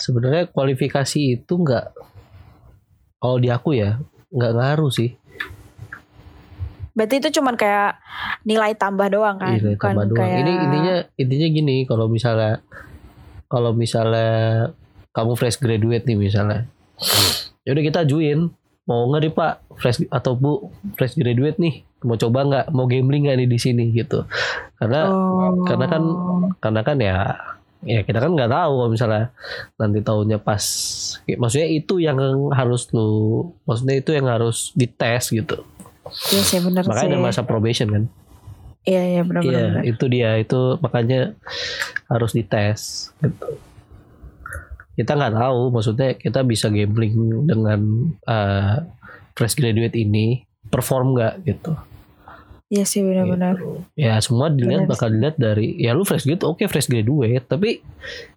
Sebenarnya kualifikasi itu enggak kalau di aku ya nggak ngaruh sih. Berarti itu cuman kayak nilai tambah doang kan, Iya, bukan tambah doang. kayak Ini intinya intinya gini, kalau misalnya kalau misalnya kamu fresh graduate nih misalnya. Ya udah kita ajuin. Mau nggak nih Pak fresh atau Bu fresh graduate nih? Mau coba nggak? Mau gambling nggak nih di sini gitu. Karena Oh. karena kan karena kan ya ya kita kan nggak tahu kalau misalnya nanti tahunnya pas maksudnya itu yang harus lu maksudnya itu yang harus dites gitu Iya sih bener makanya sih. ada masa probation kan Iya iya benar benar. Iya, benar. itu dia itu makanya harus dites gitu. Kita nggak tahu, maksudnya kita bisa gambling dengan eh, fresh graduate ini perform nggak gitu. Iya sih benar-benar. Ya semua dilihat Benar bakal dilihat dari ya lu fresh graduate, oke fresh graduate, tapi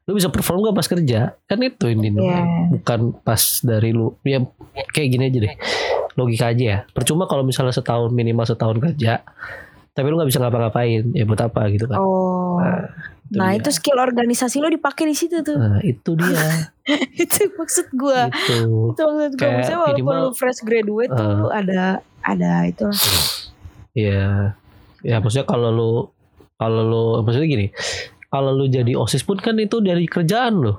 lu bisa perform gak pas kerja? Kan itu ini Iya. bukan pas dari lu. Ya kayak gini aja deh. Logika aja ya. Percuma kalau misalnya setahun minimal setahun kerja, tapi lu nggak bisa ngapa-ngapain, ya buat apa gitu kan? Oh. Itu Nah, dia. itu skill organisasi lo dipakai di situ tuh. Nah, itu dia. itu maksud gua. itu. Itu maksud gua. Kayak Maksudnya walaupun minimal- lu fresh graduate tuh Uh. lu ada ada itu. Ya. Ya maksudnya kalau lu kalau lu maksudnya gini, kalau lu jadi OSIS pun kan itu dari kerjaan lu.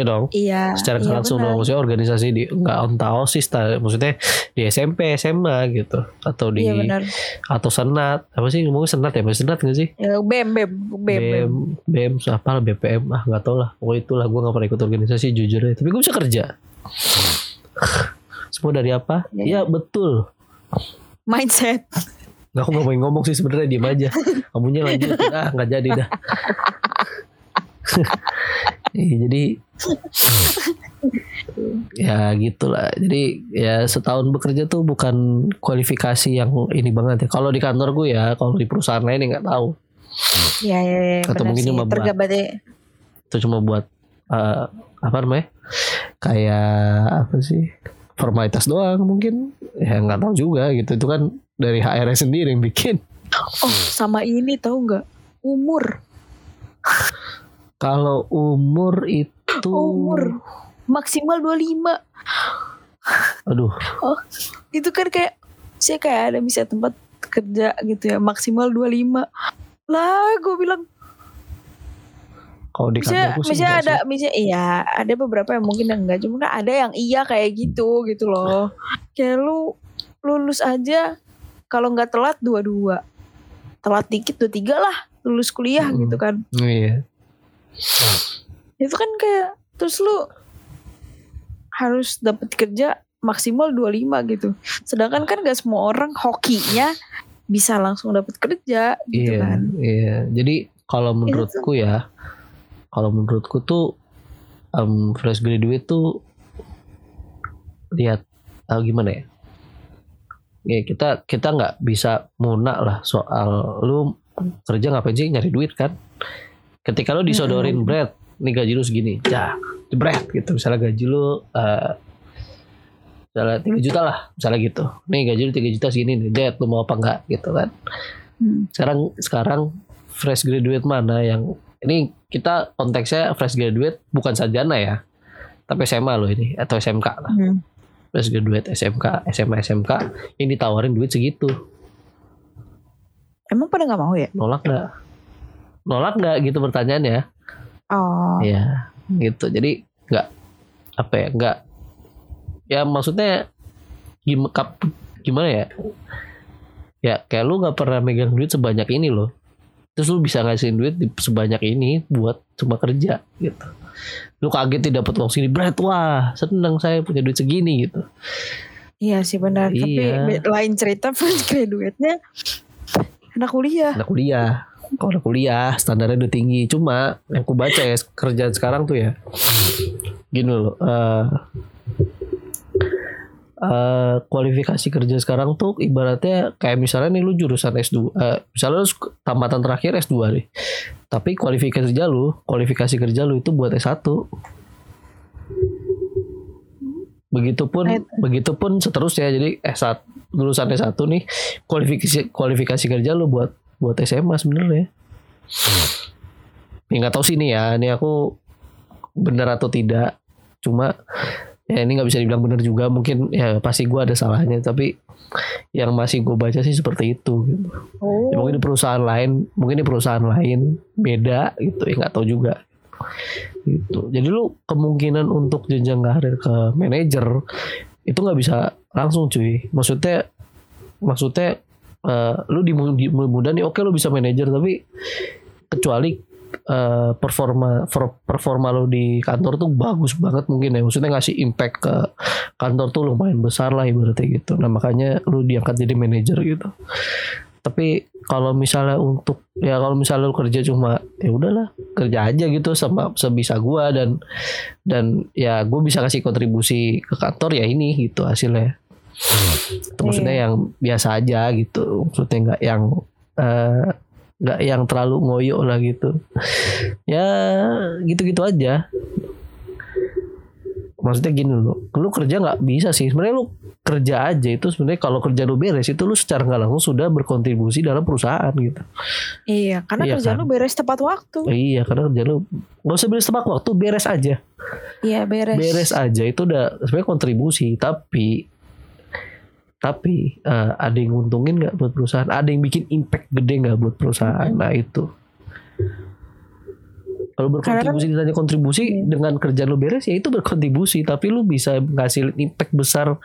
Ya dong. Iya. Secara iya langsung dong. maksudnya organisasi di enggak entah OSIS ta- maksudnya di SMP, SMA gitu atau di Iya benar. atau senat. Apa sih ngomongnya senat ya? Masih senat gak sih? Ya, bem bem bem bem. BEM, apa lah BPM, ah nggak tau lah. Pokoknya itulah gue nggak pernah ikut organisasi jujur. Tapi gue bisa kerja. Semua dari apa? Iya. Ya betul. Mindset. Nggak aku nggak mau ngomong sih sebenarnya diem aja. Kamunya lanjut. Ah nggak jadi dah. Iya, jadi. ya gitulah. Jadi ya setahun bekerja tuh bukan kualifikasi yang ini banget ya. Kalau di kantor gue ya kalau di perusahaan lain ya nggak tahu. Iya iya iya. Atau mungkin sih. cuma buat- itu cuma buat eh, apa namanya? Kayak apa sih? Formalitas doang mungkin. Ya nggak tahu juga gitu. Itu kan dari HR sendiri yang bikin. Oh sama ini tahu nggak? Umur. Kalau umur itu umur. Maksimal 25 aduh. Itu kan kayak saya kayak ada bisa tempat kerja gitu ya maksimal 25 lah gue bilang kalau di misalnya, sih misalnya ada sih. misalnya iya ada beberapa yang mungkin yang enggak cuma kan ada yang iya kayak gitu gitu loh. Kayak lu lulus aja kalau nggak telat dua dua telat dikit dua tiga lah lulus kuliah Mm. gitu kan. Iya itu kan kayak terus lu harus dapat kerja maksimal 25 gitu. Sedangkan kan gak semua orang hokinya bisa langsung dapat kerja gitu iya kan. iya. Jadi kalau menurutku ya kalau menurutku tuh em, fresh graduate tuh lihat eh, gimana ya? Ya kita kita nggak bisa munak lah soal lu kerja ngapain sih nyari duit kan? Ketika lu disodorin Mm-mm. bread nih gaji lu segini ya jebret gitu. Misalnya gaji lu eh, misalnya 3 juta lah misalnya gitu. Nih gaji lu 3 juta segini nih Dad lu mau apa enggak gitu kan. Hmm. sekarang sekarang fresh graduate mana yang ini kita konteksnya fresh graduate bukan sarjana ya tapi SMA loh ini atau SMK lah. Hmm. fresh graduate SMK SMA SMK yang ditawarin duit segitu. Emang pada nggak mau ya? Nolak nggak? Nolak nggak gitu pertanyaannya oh. Ya gitu. Jadi nggak apa ya nggak ya maksudnya gim- kap- gimana ya? Ya kayak lu nggak pernah megang duit sebanyak ini loh. Terus lu bisa ngasihin duit sebanyak ini buat cuma kerja gitu. Lu kaget tidak dapat uang segini berat wah seneng saya punya duit segini gitu. Iya sih benar. Tapi Iya. be- lain cerita fresh graduate-nya anak kuliah. Anak kuliah kalau kuliah standarnya udah tinggi. Cuma yang ku baca ya kerjaan sekarang tuh ya gini loh eh eh, kualifikasi kerja sekarang tuh ibaratnya kayak misalnya nih lu jurusan S2 eh, misalnya lu tamatan terakhir S2 nih. Tapi kualifikasi kerja lu kualifikasi kerja lu itu buat S1 begitupun Right. begitupun seterusnya. Jadi S1 lulusan S1 nih kualifikasi kualifikasi kerja lu buat buat SMA sebenarnya. Ya nggak tahu sih nih ya ini aku benar atau tidak. Cuma ya ini nggak bisa dibilang benar juga. Mungkin ya pasti gua ada salahnya tapi yang masih gue baca sih seperti itu gitu. oh Ya, mungkin di perusahaan lain mungkin di perusahaan lain beda gitu. Ya nggak tahu juga gitu. Jadi lu kemungkinan untuk jenjang karir ke manajer itu nggak bisa langsung cuy. Maksudnya maksudnya eh, lu di, di muda nih oke lu bisa manajer tapi kecuali eh, performa for- performa lu di kantor tuh bagus banget mungkin ya. Maksudnya ngasih impact ke kantor tuh lumayan besar lah ibaratnya gitu. Nah makanya lu diangkat jadi manajer gitu. Tapi kalau misalnya untuk ya kalau misalnya lu kerja cuma ya udahlah kerja aja gitu sama sebisa gua dan dan ya gue bisa kasih kontribusi ke kantor ya ini gitu hasilnya itu maksudnya Iya. yang biasa aja gitu. Maksudnya nggak yang eh, nggak yang terlalu ngoyo lah gitu. Ya gitu-gitu aja. Maksudnya gini loh lu kerja nggak bisa sih. Sebenarnya lu kerja aja itu sebenarnya kalau kerja lu beres itu lu secara nggak langsung sudah berkontribusi dalam perusahaan gitu. Iya karena Iya kerjaan kan? lu beres tepat waktu. Iya karena kerja lu nggak usah beres tepat waktu beres aja. Iya beres. Beres aja itu udah sebenarnya kontribusi tapi tapi eh, ada yang nguntungin nggak buat perusahaan? Ada yang bikin impact gede nggak buat perusahaan? Nah itu. Kalau berkontribusi ditanya kontribusi dengan kerja lu beres ya itu berkontribusi. Tapi lu bisa ngasih impact besar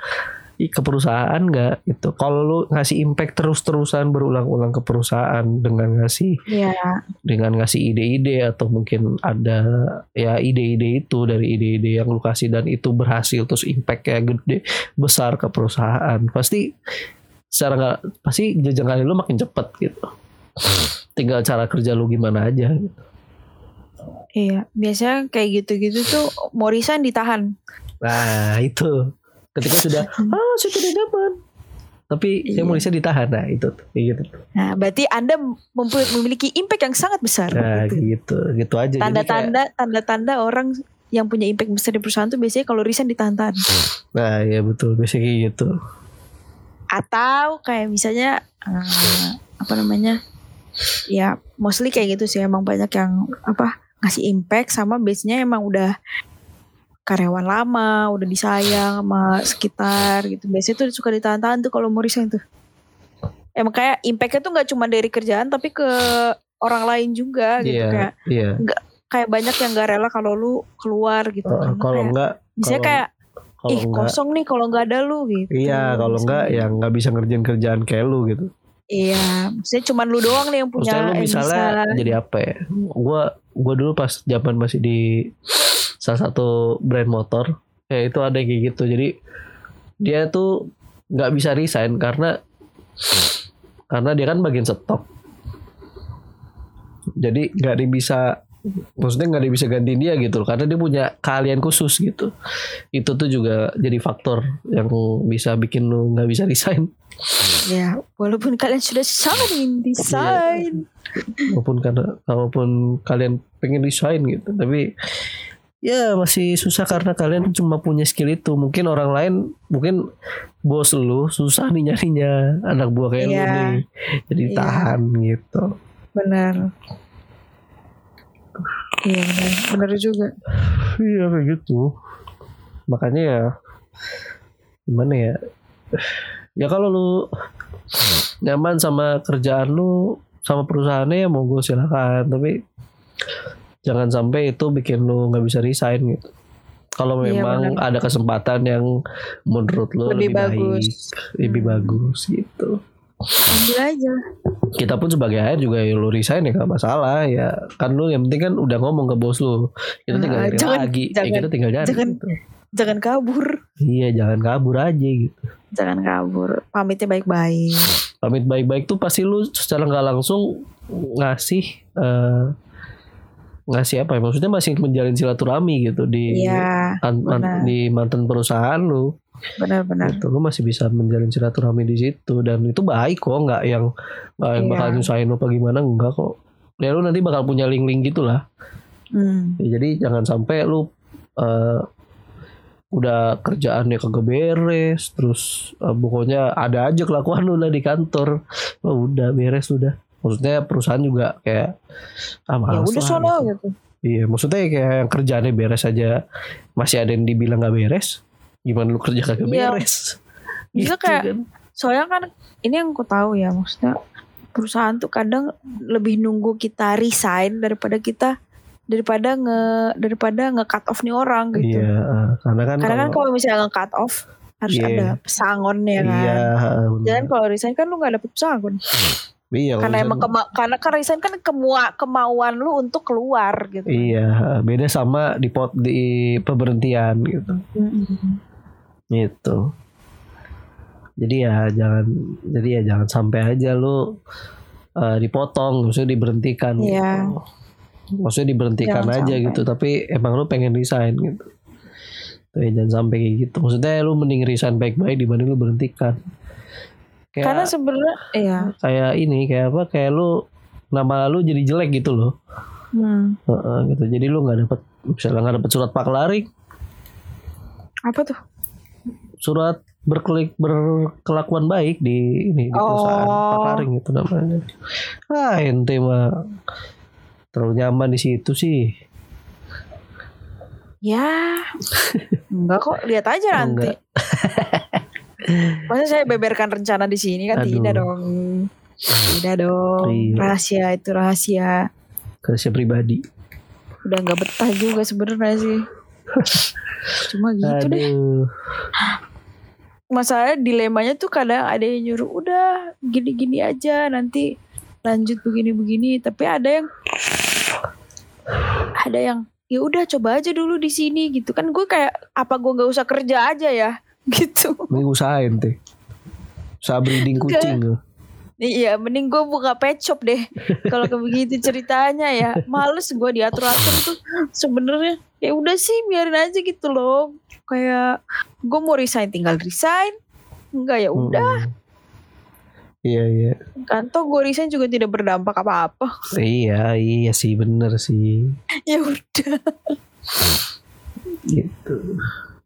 ke perusahaan nggak? Gitu. Kalau lu ngasih impact terus-terusan berulang-ulang ke perusahaan dengan ngasih iya. dengan ngasih ide-ide atau mungkin ada ya ide-ide itu dari ide-ide yang lu kasih dan itu berhasil terus impactnya gede besar ke perusahaan pasti secara nggak pasti jenjang karir lu makin cepet gitu. Tinggal cara kerja lu gimana aja iya. Biasanya kayak gitu-gitu tuh resign ditahan. Nah itu ketika sudah ah saya tidak nyaman. Tapi saya Iya. mau resign ditahan. Nah itu gitu. Nah, berarti Anda memiliki impact yang sangat besar. Nah gitu. gitu gitu aja. Tanda-tanda tanda-tanda orang yang punya impact besar di perusahaan tuh biasanya kalau resign ditahan-tahan. Nah iya betul biasanya gitu. Atau kayak misalnya eh, apa namanya? Ya, mostly kayak gitu sih emang banyak yang apa ngasih impact sama biasanya emang udah karyawan lama, udah disayang sama sekitar gitu. Biasanya tuh suka ditahan-tahan tuh kalau mau resign tuh. Emang kayak impactnya tuh nggak cuma dari kerjaan tapi ke orang lain juga gitu Iya kayak iya. kayak banyak yang gak rela kalau lu keluar gitu. Karena kalau enggak Misalnya kalau- kayak ih enggak kosong nih kalau nggak ada lu gitu. Iya, kalau enggak Misalnya. yang nggak bisa ngerjain kerjaan kayak lu gitu. Iya, maksudnya cuman lu doang nih yang punya Maksudnya lu yang misalnya bisa. jadi apa ya? Gua gua dulu pas zaman masih di salah satu brand motor, ya itu ada yang kayak gitu. Jadi dia tuh nggak bisa resign karena karena dia kan bagian stok. Jadi nggak bisa maksudnya nggak bisa gantiin dia gitu loh, karena dia punya keahlian khusus gitu itu tuh juga jadi faktor yang bisa bikin lu nggak bisa resign Ya, walaupun kalian sudah sangat ingin desain. walaupun karena walaupun kalian pengen resign gitu tapi ya masih susah karena kalian cuma punya skill itu mungkin orang lain mungkin bos lu susah nih nyarinya anak buah kayak lu Iya. nih jadi Iya. tahan gitu Benar. Iya benar, benar juga. iya kayak gitu makanya ya gimana ya ya kalau lu nyaman sama kerjaan lu sama perusahaannya ya monggo silakan tapi jangan sampai itu bikin lu nggak bisa resign gitu kalau Iya, memang ada kesempatan yang menurut lu Lebih lebih, bagus. baik lebih Hmm. bagus gitu Ambil aja. kita pun sebagai HR juga ya lu resign ya gak masalah ya kan lu yang penting kan udah ngomong ke bos lu kita tinggal Nah, jangan- lagi ya jangan- kita tinggal nyari jangan- gitu. Jangan kabur. iya jangan kabur aja gitu Jangan kabur. Pamitnya baik-baik. pamit baik-baik tuh pasti lu secara nggak langsung ngasih eh, ngasih apa ya maksudnya masih menjalin silaturahmi gitu di Iya, kan- man- benar. di mantan perusahaan lu benar-benar. gitu lu masih bisa menjalin silaturahmi di situ dan itu baik kok nggak yang nggak yang Iya. bakal nyusahin lu apa gimana enggak kok ya lu nanti bakal punya link-link gitulah Hmm. Ya, jadi jangan sampai lu eh, udah kerjaannya kagak beres terus eh, pokoknya ada aja kelakuan lu lah di kantor oh, udah beres udah maksudnya perusahaan juga kayak ah Ya udah sono gitu. gitu. iya maksudnya kayak yang kerjaannya beres aja masih ada yang dibilang nggak beres gimana lu kerja kagak Iya. beres Bisa Gitu kayak kan. soalnya kan ini yang aku tahu ya maksudnya perusahaan tuh kadang lebih nunggu kita resign daripada kita daripada nge daripada nge cut off nih orang gitu. iya eh, karena kan Karena kan kalau kalau misalnya nge cut off harus Iya. ada pesangonnya kan. iya bener. Jangan kalau resign kan lu nggak dapet pesangon. iya karena emang kema karena kan resign kan kemua kemauan lu untuk keluar gitu. iya beda sama di pot di pemberhentian gitu Mm-mm. gitu jadi ya jangan jadi ya jangan sampai aja lu eh, dipotong maksudnya diberhentikan Iya. gitu. maksudnya diberhentikan Jangan aja sampai. gitu tapi emang lu pengen resign gitu Tuh, ya, jangan sampai kayak gitu maksudnya lu mending resign baik-baik dibanding lu berhentikan kayak Karena sebenarnya iya. kayak ini kayak apa kayak lu nama lu jadi jelek gitu loh Hmm. Heeh, gitu jadi lu nggak dapet misalnya nggak dapet surat paklaring Apa tuh? surat berkelik berkelakuan baik di ini di perusahaan Oh. paklaring itu namanya. Ah ente mah terlalu nyaman di situ sih. Ya, enggak kok. Lihat aja nanti. Masa saya beberkan rencana di sini kan Aduh. tidak dong. Tidak dong. Iya. Rahasia itu rahasia. Kerja pribadi. Udah nggak betah juga sebenarnya sih. Cuma gitu deh. Aduh. Masalah dilemanya tuh kadang ada yang nyuruh udah gini-gini aja nanti lanjut begini-begini. Tapi ada yang ada yang ya udah coba aja dulu di sini gitu kan gue kayak apa gue nggak usah kerja aja ya gitu Mending usahain teh. Usaha breeding kucing. loh. Iya, mending gue buka pet shop deh. Kalau kayak begitu ceritanya ya, males gue diatur-atur tuh. Sebenarnya ya udah sih biarin aja gitu loh. kayak gue mau resign tinggal resign enggak ya udah Mm-mm. Iya iya. kan toh gue resign juga tidak berdampak apa-apa Iya iya sih bener sih. ya udah Gitu.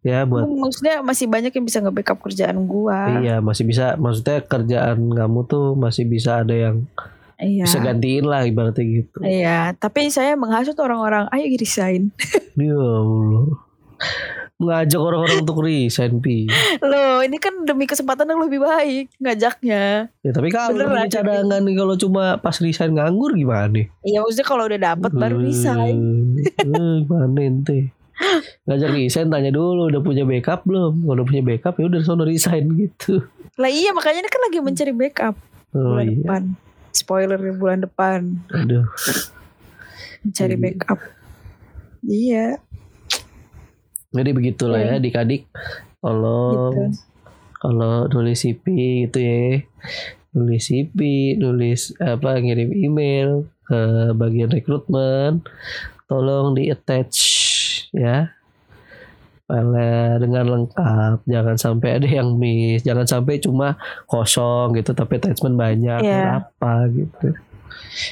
Ya buat maksudnya masih banyak yang bisa nge-backup kerjaan gue Iya masih bisa maksudnya kerjaan kamu tuh masih bisa ada yang iya bisa gantiin lah ibaratnya gitu. iya tapi saya menghasut orang-orang ayo resign Ya Allah. Mengajak orang-orang untuk resign pi. loh ini kan demi kesempatan yang lebih baik ngajaknya Ya tapi kalau punya cadangan nih kalau cuma pas resign nganggur gimana nih? iya maksudnya kalau udah dapet baru resign Eh, eh, gimana ente? Ngajak resign tanya dulu udah punya backup belum? Kalau udah punya backup ya udah sono resign gitu. lah iya makanya ini kan lagi mencari backup Oh bulan iya. depan spoiler bulan depan Aduh. mencari Iya. backup iya Jadi begitulah ya Iya. adik-adik. Kalau gitu kalau nulis CV gitu ya. Nulis CV, nulis apa ngirim email ke bagian rekrutmen. Tolong di attach ya. Dengan lengkap, jangan sampai ada yang miss, jangan sampai cuma kosong gitu tapi attachment banyak Iya. apa gitu.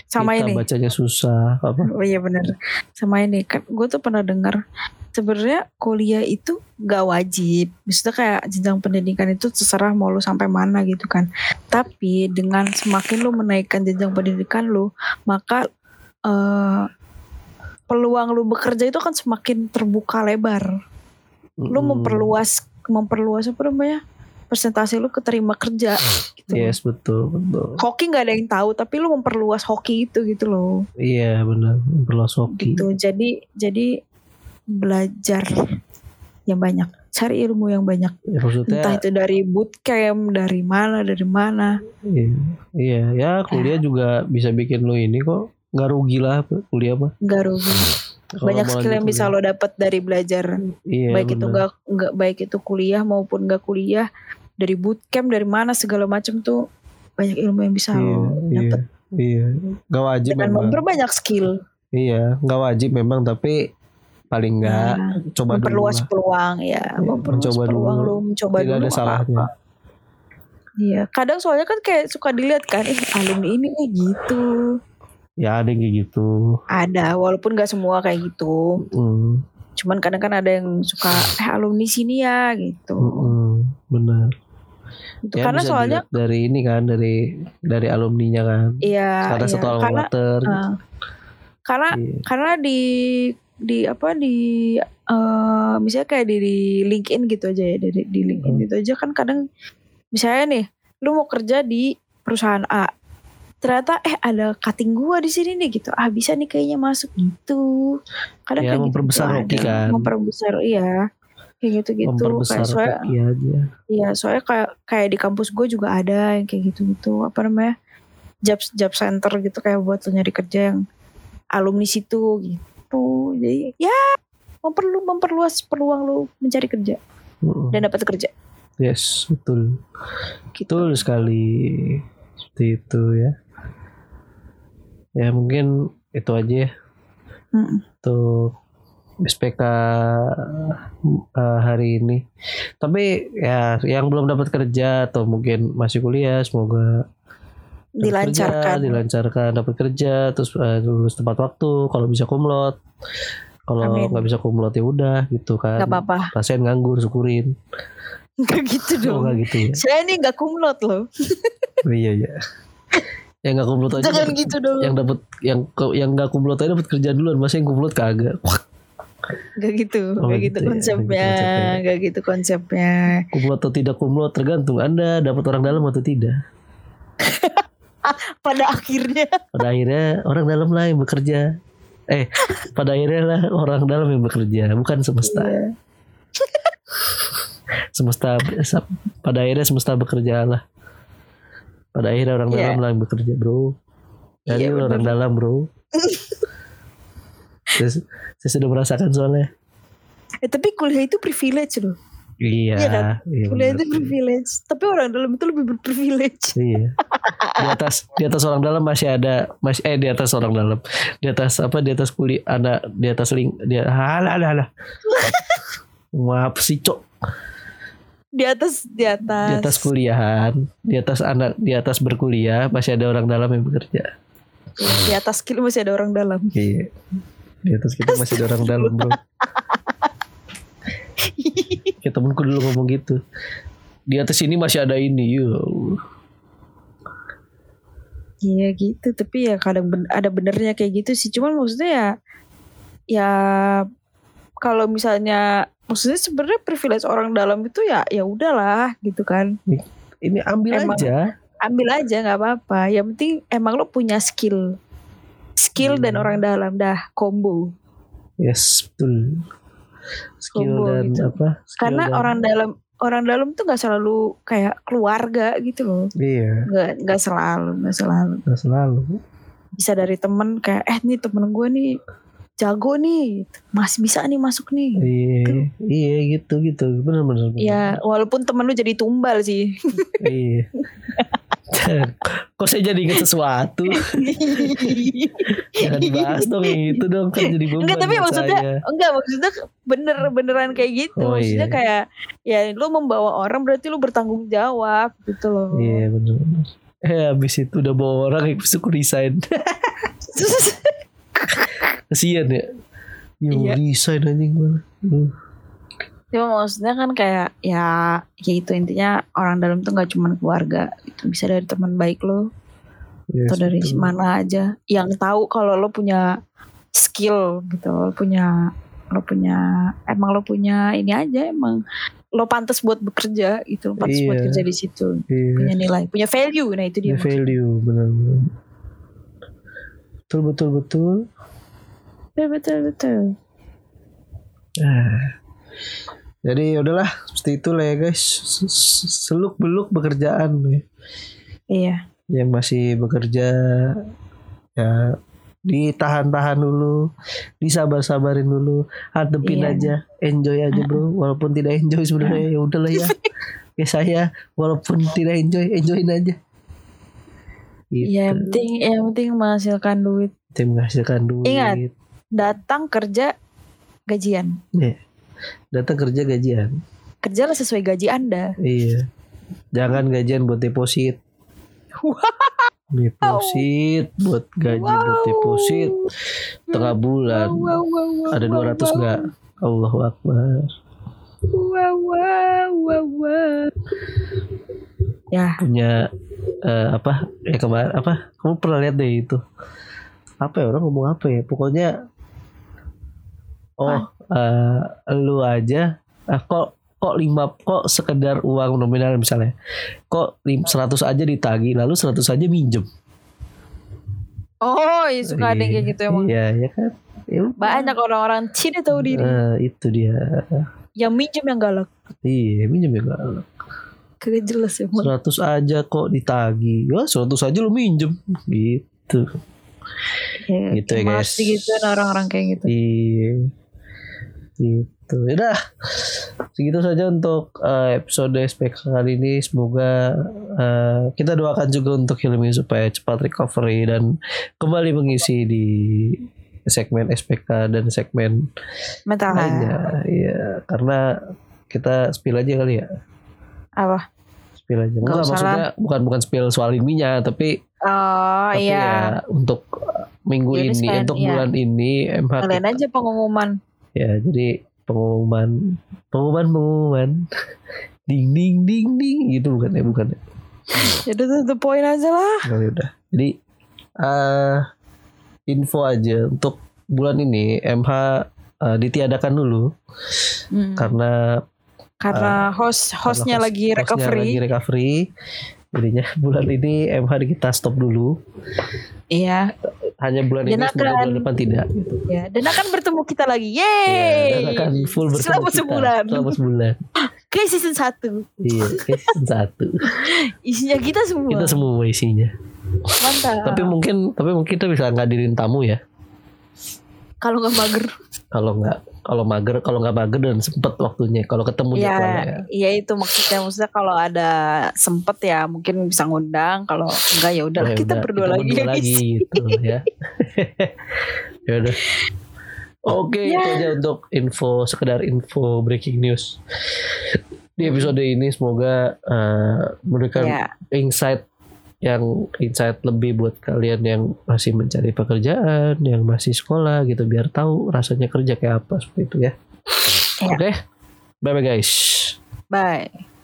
sama Kita ini bacanya susah apa? oh iya bener sama ini kan gue tuh pernah dengar sebenarnya kuliah itu gak wajib maksudnya kayak jenjang pendidikan itu terserah mau lu sampai mana gitu kan tapi dengan semakin lu menaikkan jenjang pendidikan lu maka eh, peluang lu bekerja itu akan semakin terbuka lebar lu memperluas memperluas apa namanya persentase lu keterima kerja gitu. Yes betul betul. Hoki nggak ada yang tahu tapi lu memperluas hoki itu gitu loh. Iya benar memperluas hoki. Gitu. Jadi jadi belajar yang banyak, cari ilmu yang banyak. Ya, maksudnya Entah itu dari bootcamp, dari mana, dari mana. iya, iya ya kuliah juga bisa bikin lo ini kok nggak rugi lah kuliah mah. Nggak rugi. Banyak skill yang bisa kuliah. lo dapat dari belajar. Iya, baik itu benar. nggak nggak baik itu kuliah maupun nggak kuliah, dari bootcamp dari mana segala macam tuh banyak ilmu yang bisa Iya, lo iya, dapat iya. Nggak wajib dengan memang. memperbanyak skill. Iya, nggak wajib memang tapi paling nggak Nah, coba dulu memperluas lah. peluang ya, memperluas mencoba peluang dulu. lu mencoba Tidak dulu ada salahnya. Iya, kadang soalnya kan kayak suka dilihat kan, eh alumni ini nih gitu. Ya ada yang kayak gitu. Ada, walaupun nggak semua kayak gitu. Mm, Cuman kadang kan ada yang suka eh alumni sini ya gitu. mm, mm, benar. Gitu. Ya, Karena bisa soalnya dari ini kan dari dari alumninya kan. iya, Karena iya. satu alma karena gitu. eh, karena Iya. karena di di apa di eh misalnya kayak di, di LinkedIn gitu aja ya di, di LinkedIn Hmm. gitu aja kan kadang misalnya nih lu mau kerja di perusahaan A ternyata eh ada cutting gua di sini nih gitu ah bisa nih kayaknya masuk gitu kadang Ya, kayak gitu, memperbesar hoki kan. memperbesar iya kayak gitu gitu kayak soalnya aja. iya soalnya kayak kayak di kampus gue juga ada yang kayak gitu gitu apa namanya job job center gitu kayak buat lo nyari kerja yang alumni situ gitu jadi ya memperlu memperluas peluang lo mencari kerja Mm, dan dapat kerja Yes, betul. gitu Betul sekali. Seperti itu ya. Ya mungkin itu aja ya Mm-mm. untuk SPK eh, hari ini. Tapi ya yang belum dapat kerja atau mungkin masih kuliah semoga dilancarkan kerja, dilancarkan dapat kerja terus eh, lulus tepat waktu kalau bisa kumlot. Kalau nggak bisa kumlot ya udah gitu kan. nggak apa-apa Rasain nganggur syukurin. nggak gitu Oh, dong nggak gitu ya. saya ini nggak kumlot loh Oh, iya iya. yang nggak kumlot aja jangan dapet- gitu dong. yang dapat yang yang nggak kumlot aja dapat kerja duluan. Masa yang kumlot kagak? Nggak gitu Oh, nggak gitu gitu ya, konsepnya gitu konsepnya. nggak gitu konsepnya. Kumlot atau tidak kumlot tergantung anda dapat orang dalam atau tidak. Pada akhirnya. Pada akhirnya orang dalam lah yang bekerja. Eh pada akhirnya lah orang dalam yang bekerja bukan semesta. Iya. semesta pada akhirnya semesta bekerja lah pada akhirnya orang Iya. dalam yang bekerja bro jadi Iya, lu orang bener. dalam bro saya, saya sudah merasakan soalnya eh, tapi kuliah itu privilege loh iya Iya kan? iya kuliah bener itu privilege tapi orang dalam itu lebih berprivilege Iya. Di atas di atas orang dalam masih ada masih eh di atas orang dalam. Di atas apa di atas kulit ada di atas link dia halah halah halah. Maaf sih cok Di atas di atas. di atas kuliahan, di atas anak, di atas berkuliah masih ada orang dalam yang bekerja. Di atas skill masih ada orang dalam. Iya. Di atas kita masih ada orang dalam bro. Kayak temenku dulu ngomong gitu. Di atas ini masih ada ini. Ya Allah. Iya gitu, tapi ya kadang ben- ada benernya kayak gitu sih. Cuman maksudnya ya ya kalau misalnya maksudnya sebenarnya privilege orang dalam itu ya ya udahlah gitu kan. Ini ambil Emang- aja. Ambil aja nggak apa-apa. Yang penting emang lo punya skill. Skill dan Hmm. orang dalam dah combo. Yes, betul. Skill Combo dan gitu. apa? Skill Karena dan- orang dalam orang dalam tuh nggak selalu kayak keluarga gitu loh. Iya, Nggak nggak selalu, nggak selalu. nggak selalu. Bisa dari temen kayak eh nih temen gue nih jago nih, masih bisa nih masuk nih. Iya, iya gitu gitu. Benar benar. Ya walaupun temen lu jadi tumbal sih. Iya. Kok saya jadi ingat sesuatu? Jangan dibahas dong itu dong kan jadi beban Enggak tapi maksudnya saya. enggak maksudnya bener beneran kayak gitu. Oh, maksudnya iya. kayak ya lu membawa orang berarti lu bertanggung jawab gitu loh. Iya benar. Eh habis itu udah bawa orang yang suku resign. Kasian ya. Ya Iya. resign anjing banget. Hmm. Cuma maksudnya kan kayak ya ya itu intinya orang dalam tuh nggak cuma keluarga, itu bisa dari teman baik lo Yes, atau dari betul. mana aja yang tahu kalau lo punya skill gitu, lo punya lo punya emang lo punya ini aja emang lo pantas buat bekerja gitu, lo pantas buat Iya. kerja di situ, Iya. punya nilai, punya value, nah itu dia. Punya value benar. Betul betul betul. Betul betul betul. Ah. Jadi udahlah seperti itu lah ya guys. Seluk beluk pekerjaan ya. Iya. yang masih bekerja ya ditahan-tahan dulu, disabar-sabarin dulu, hadepin Iya. aja, enjoy aja bro, walaupun tidak enjoy sebenarnya ya udahlah ya. ya saya walaupun tidak enjoy, enjoyin aja. Gitu. Ya, yang penting yang penting menghasilkan duit. Tim menghasilkan duit. Ingat. Datang kerja gajian. Iya. Datang kerja gajian. Kerjalah sesuai gaji Anda. Iya. Jangan gajian buat deposit. Deposit buat gaji buat deposit tengah bulan. Wow, wow, wow, Ada wow, 200 wow. enggak? Allahu Akbar. Wow, wow, wow, wow. Ya, Punya eh, apa? Eh kemarin apa? Kamu pernah lihat deh itu. Apa ya orang ngomong apa ya? Pokoknya Oh, eh, lu aja ah, kok kok lima kok sekedar uang nominal misalnya kok lim- 100 aja ditagi lalu 100 aja minjem oh iya, suka ada yang kayak gitu emang. iya ya kan Ya. Banyak orang-orang Cina tahu diri. Eh, itu dia Yang minjem yang galak. iya minjem ya galak. Kagak jelas emang. 100 aja kok ditagi. Ya 100 aja lu minjem. Gitu. Ya, Gitu ya, guys. Masih gitu orang-orang kayak gitu. iya. Gitu. Udah segitu saja untuk eh, episode SPK kali ini. Semoga eh, kita doakan juga untuk Hilmi supaya cepat recovery dan kembali mengisi di segmen SPK dan segmen Mental lainnya. Iya. Karena kita spill aja kali ya Apa? spill aja Nggak Enggak, maksudnya bukan bukan spill soal ilminya tapi Oh tapi iya. ya untuk uh, minggu Ya, ini sekalian, untuk iya. bulan ini MH Kalian aja pengumuman. ya jadi pengumuman pengumuman pengumuman ding ding ding ding gitu bukan ya bukan ya Jadi tuh the point aja lah. Oh, ya udah jadi eh info aja untuk bulan ini MH eh, ditiadakan dulu Hmm. karena Karena host hostnya host- lagi hostnya recovery. lagi recovery jadinya bulan ini MH kita stop dulu Iya. hanya bulan ini Dan semoga akan- bulan depan tidak Ya, dan akan bertemu kita lagi. Ya, Yeay. dan akan full bertemu Selama kita. sebulan. selama sebulan Ke season 1. iya season satu Isinya kita semua. kita semua isinya Mantap. tapi mungkin tapi mungkin kita bisa ngadirin tamu ya kalau nggak mager. kalau nggak kalau mager kalau nggak mager dan sempet waktunya kalau ketemu Ya, jadwalnya ya. iya itu maksudnya. Maksudnya kalau ada sempet ya mungkin bisa ngundang. Kalau enggak ya Ya kita udah, berdua lagi. berdua lagi gitu ya ya udah Oke, itu aja untuk info sekedar info breaking news. Di episode ini semoga uh, memberikan Ya. insight yang insight lebih buat kalian yang masih mencari pekerjaan, yang masih sekolah gitu biar tahu rasanya kerja kayak apa seperti itu ya. Ya. Oke. Bye bye guys. Bye.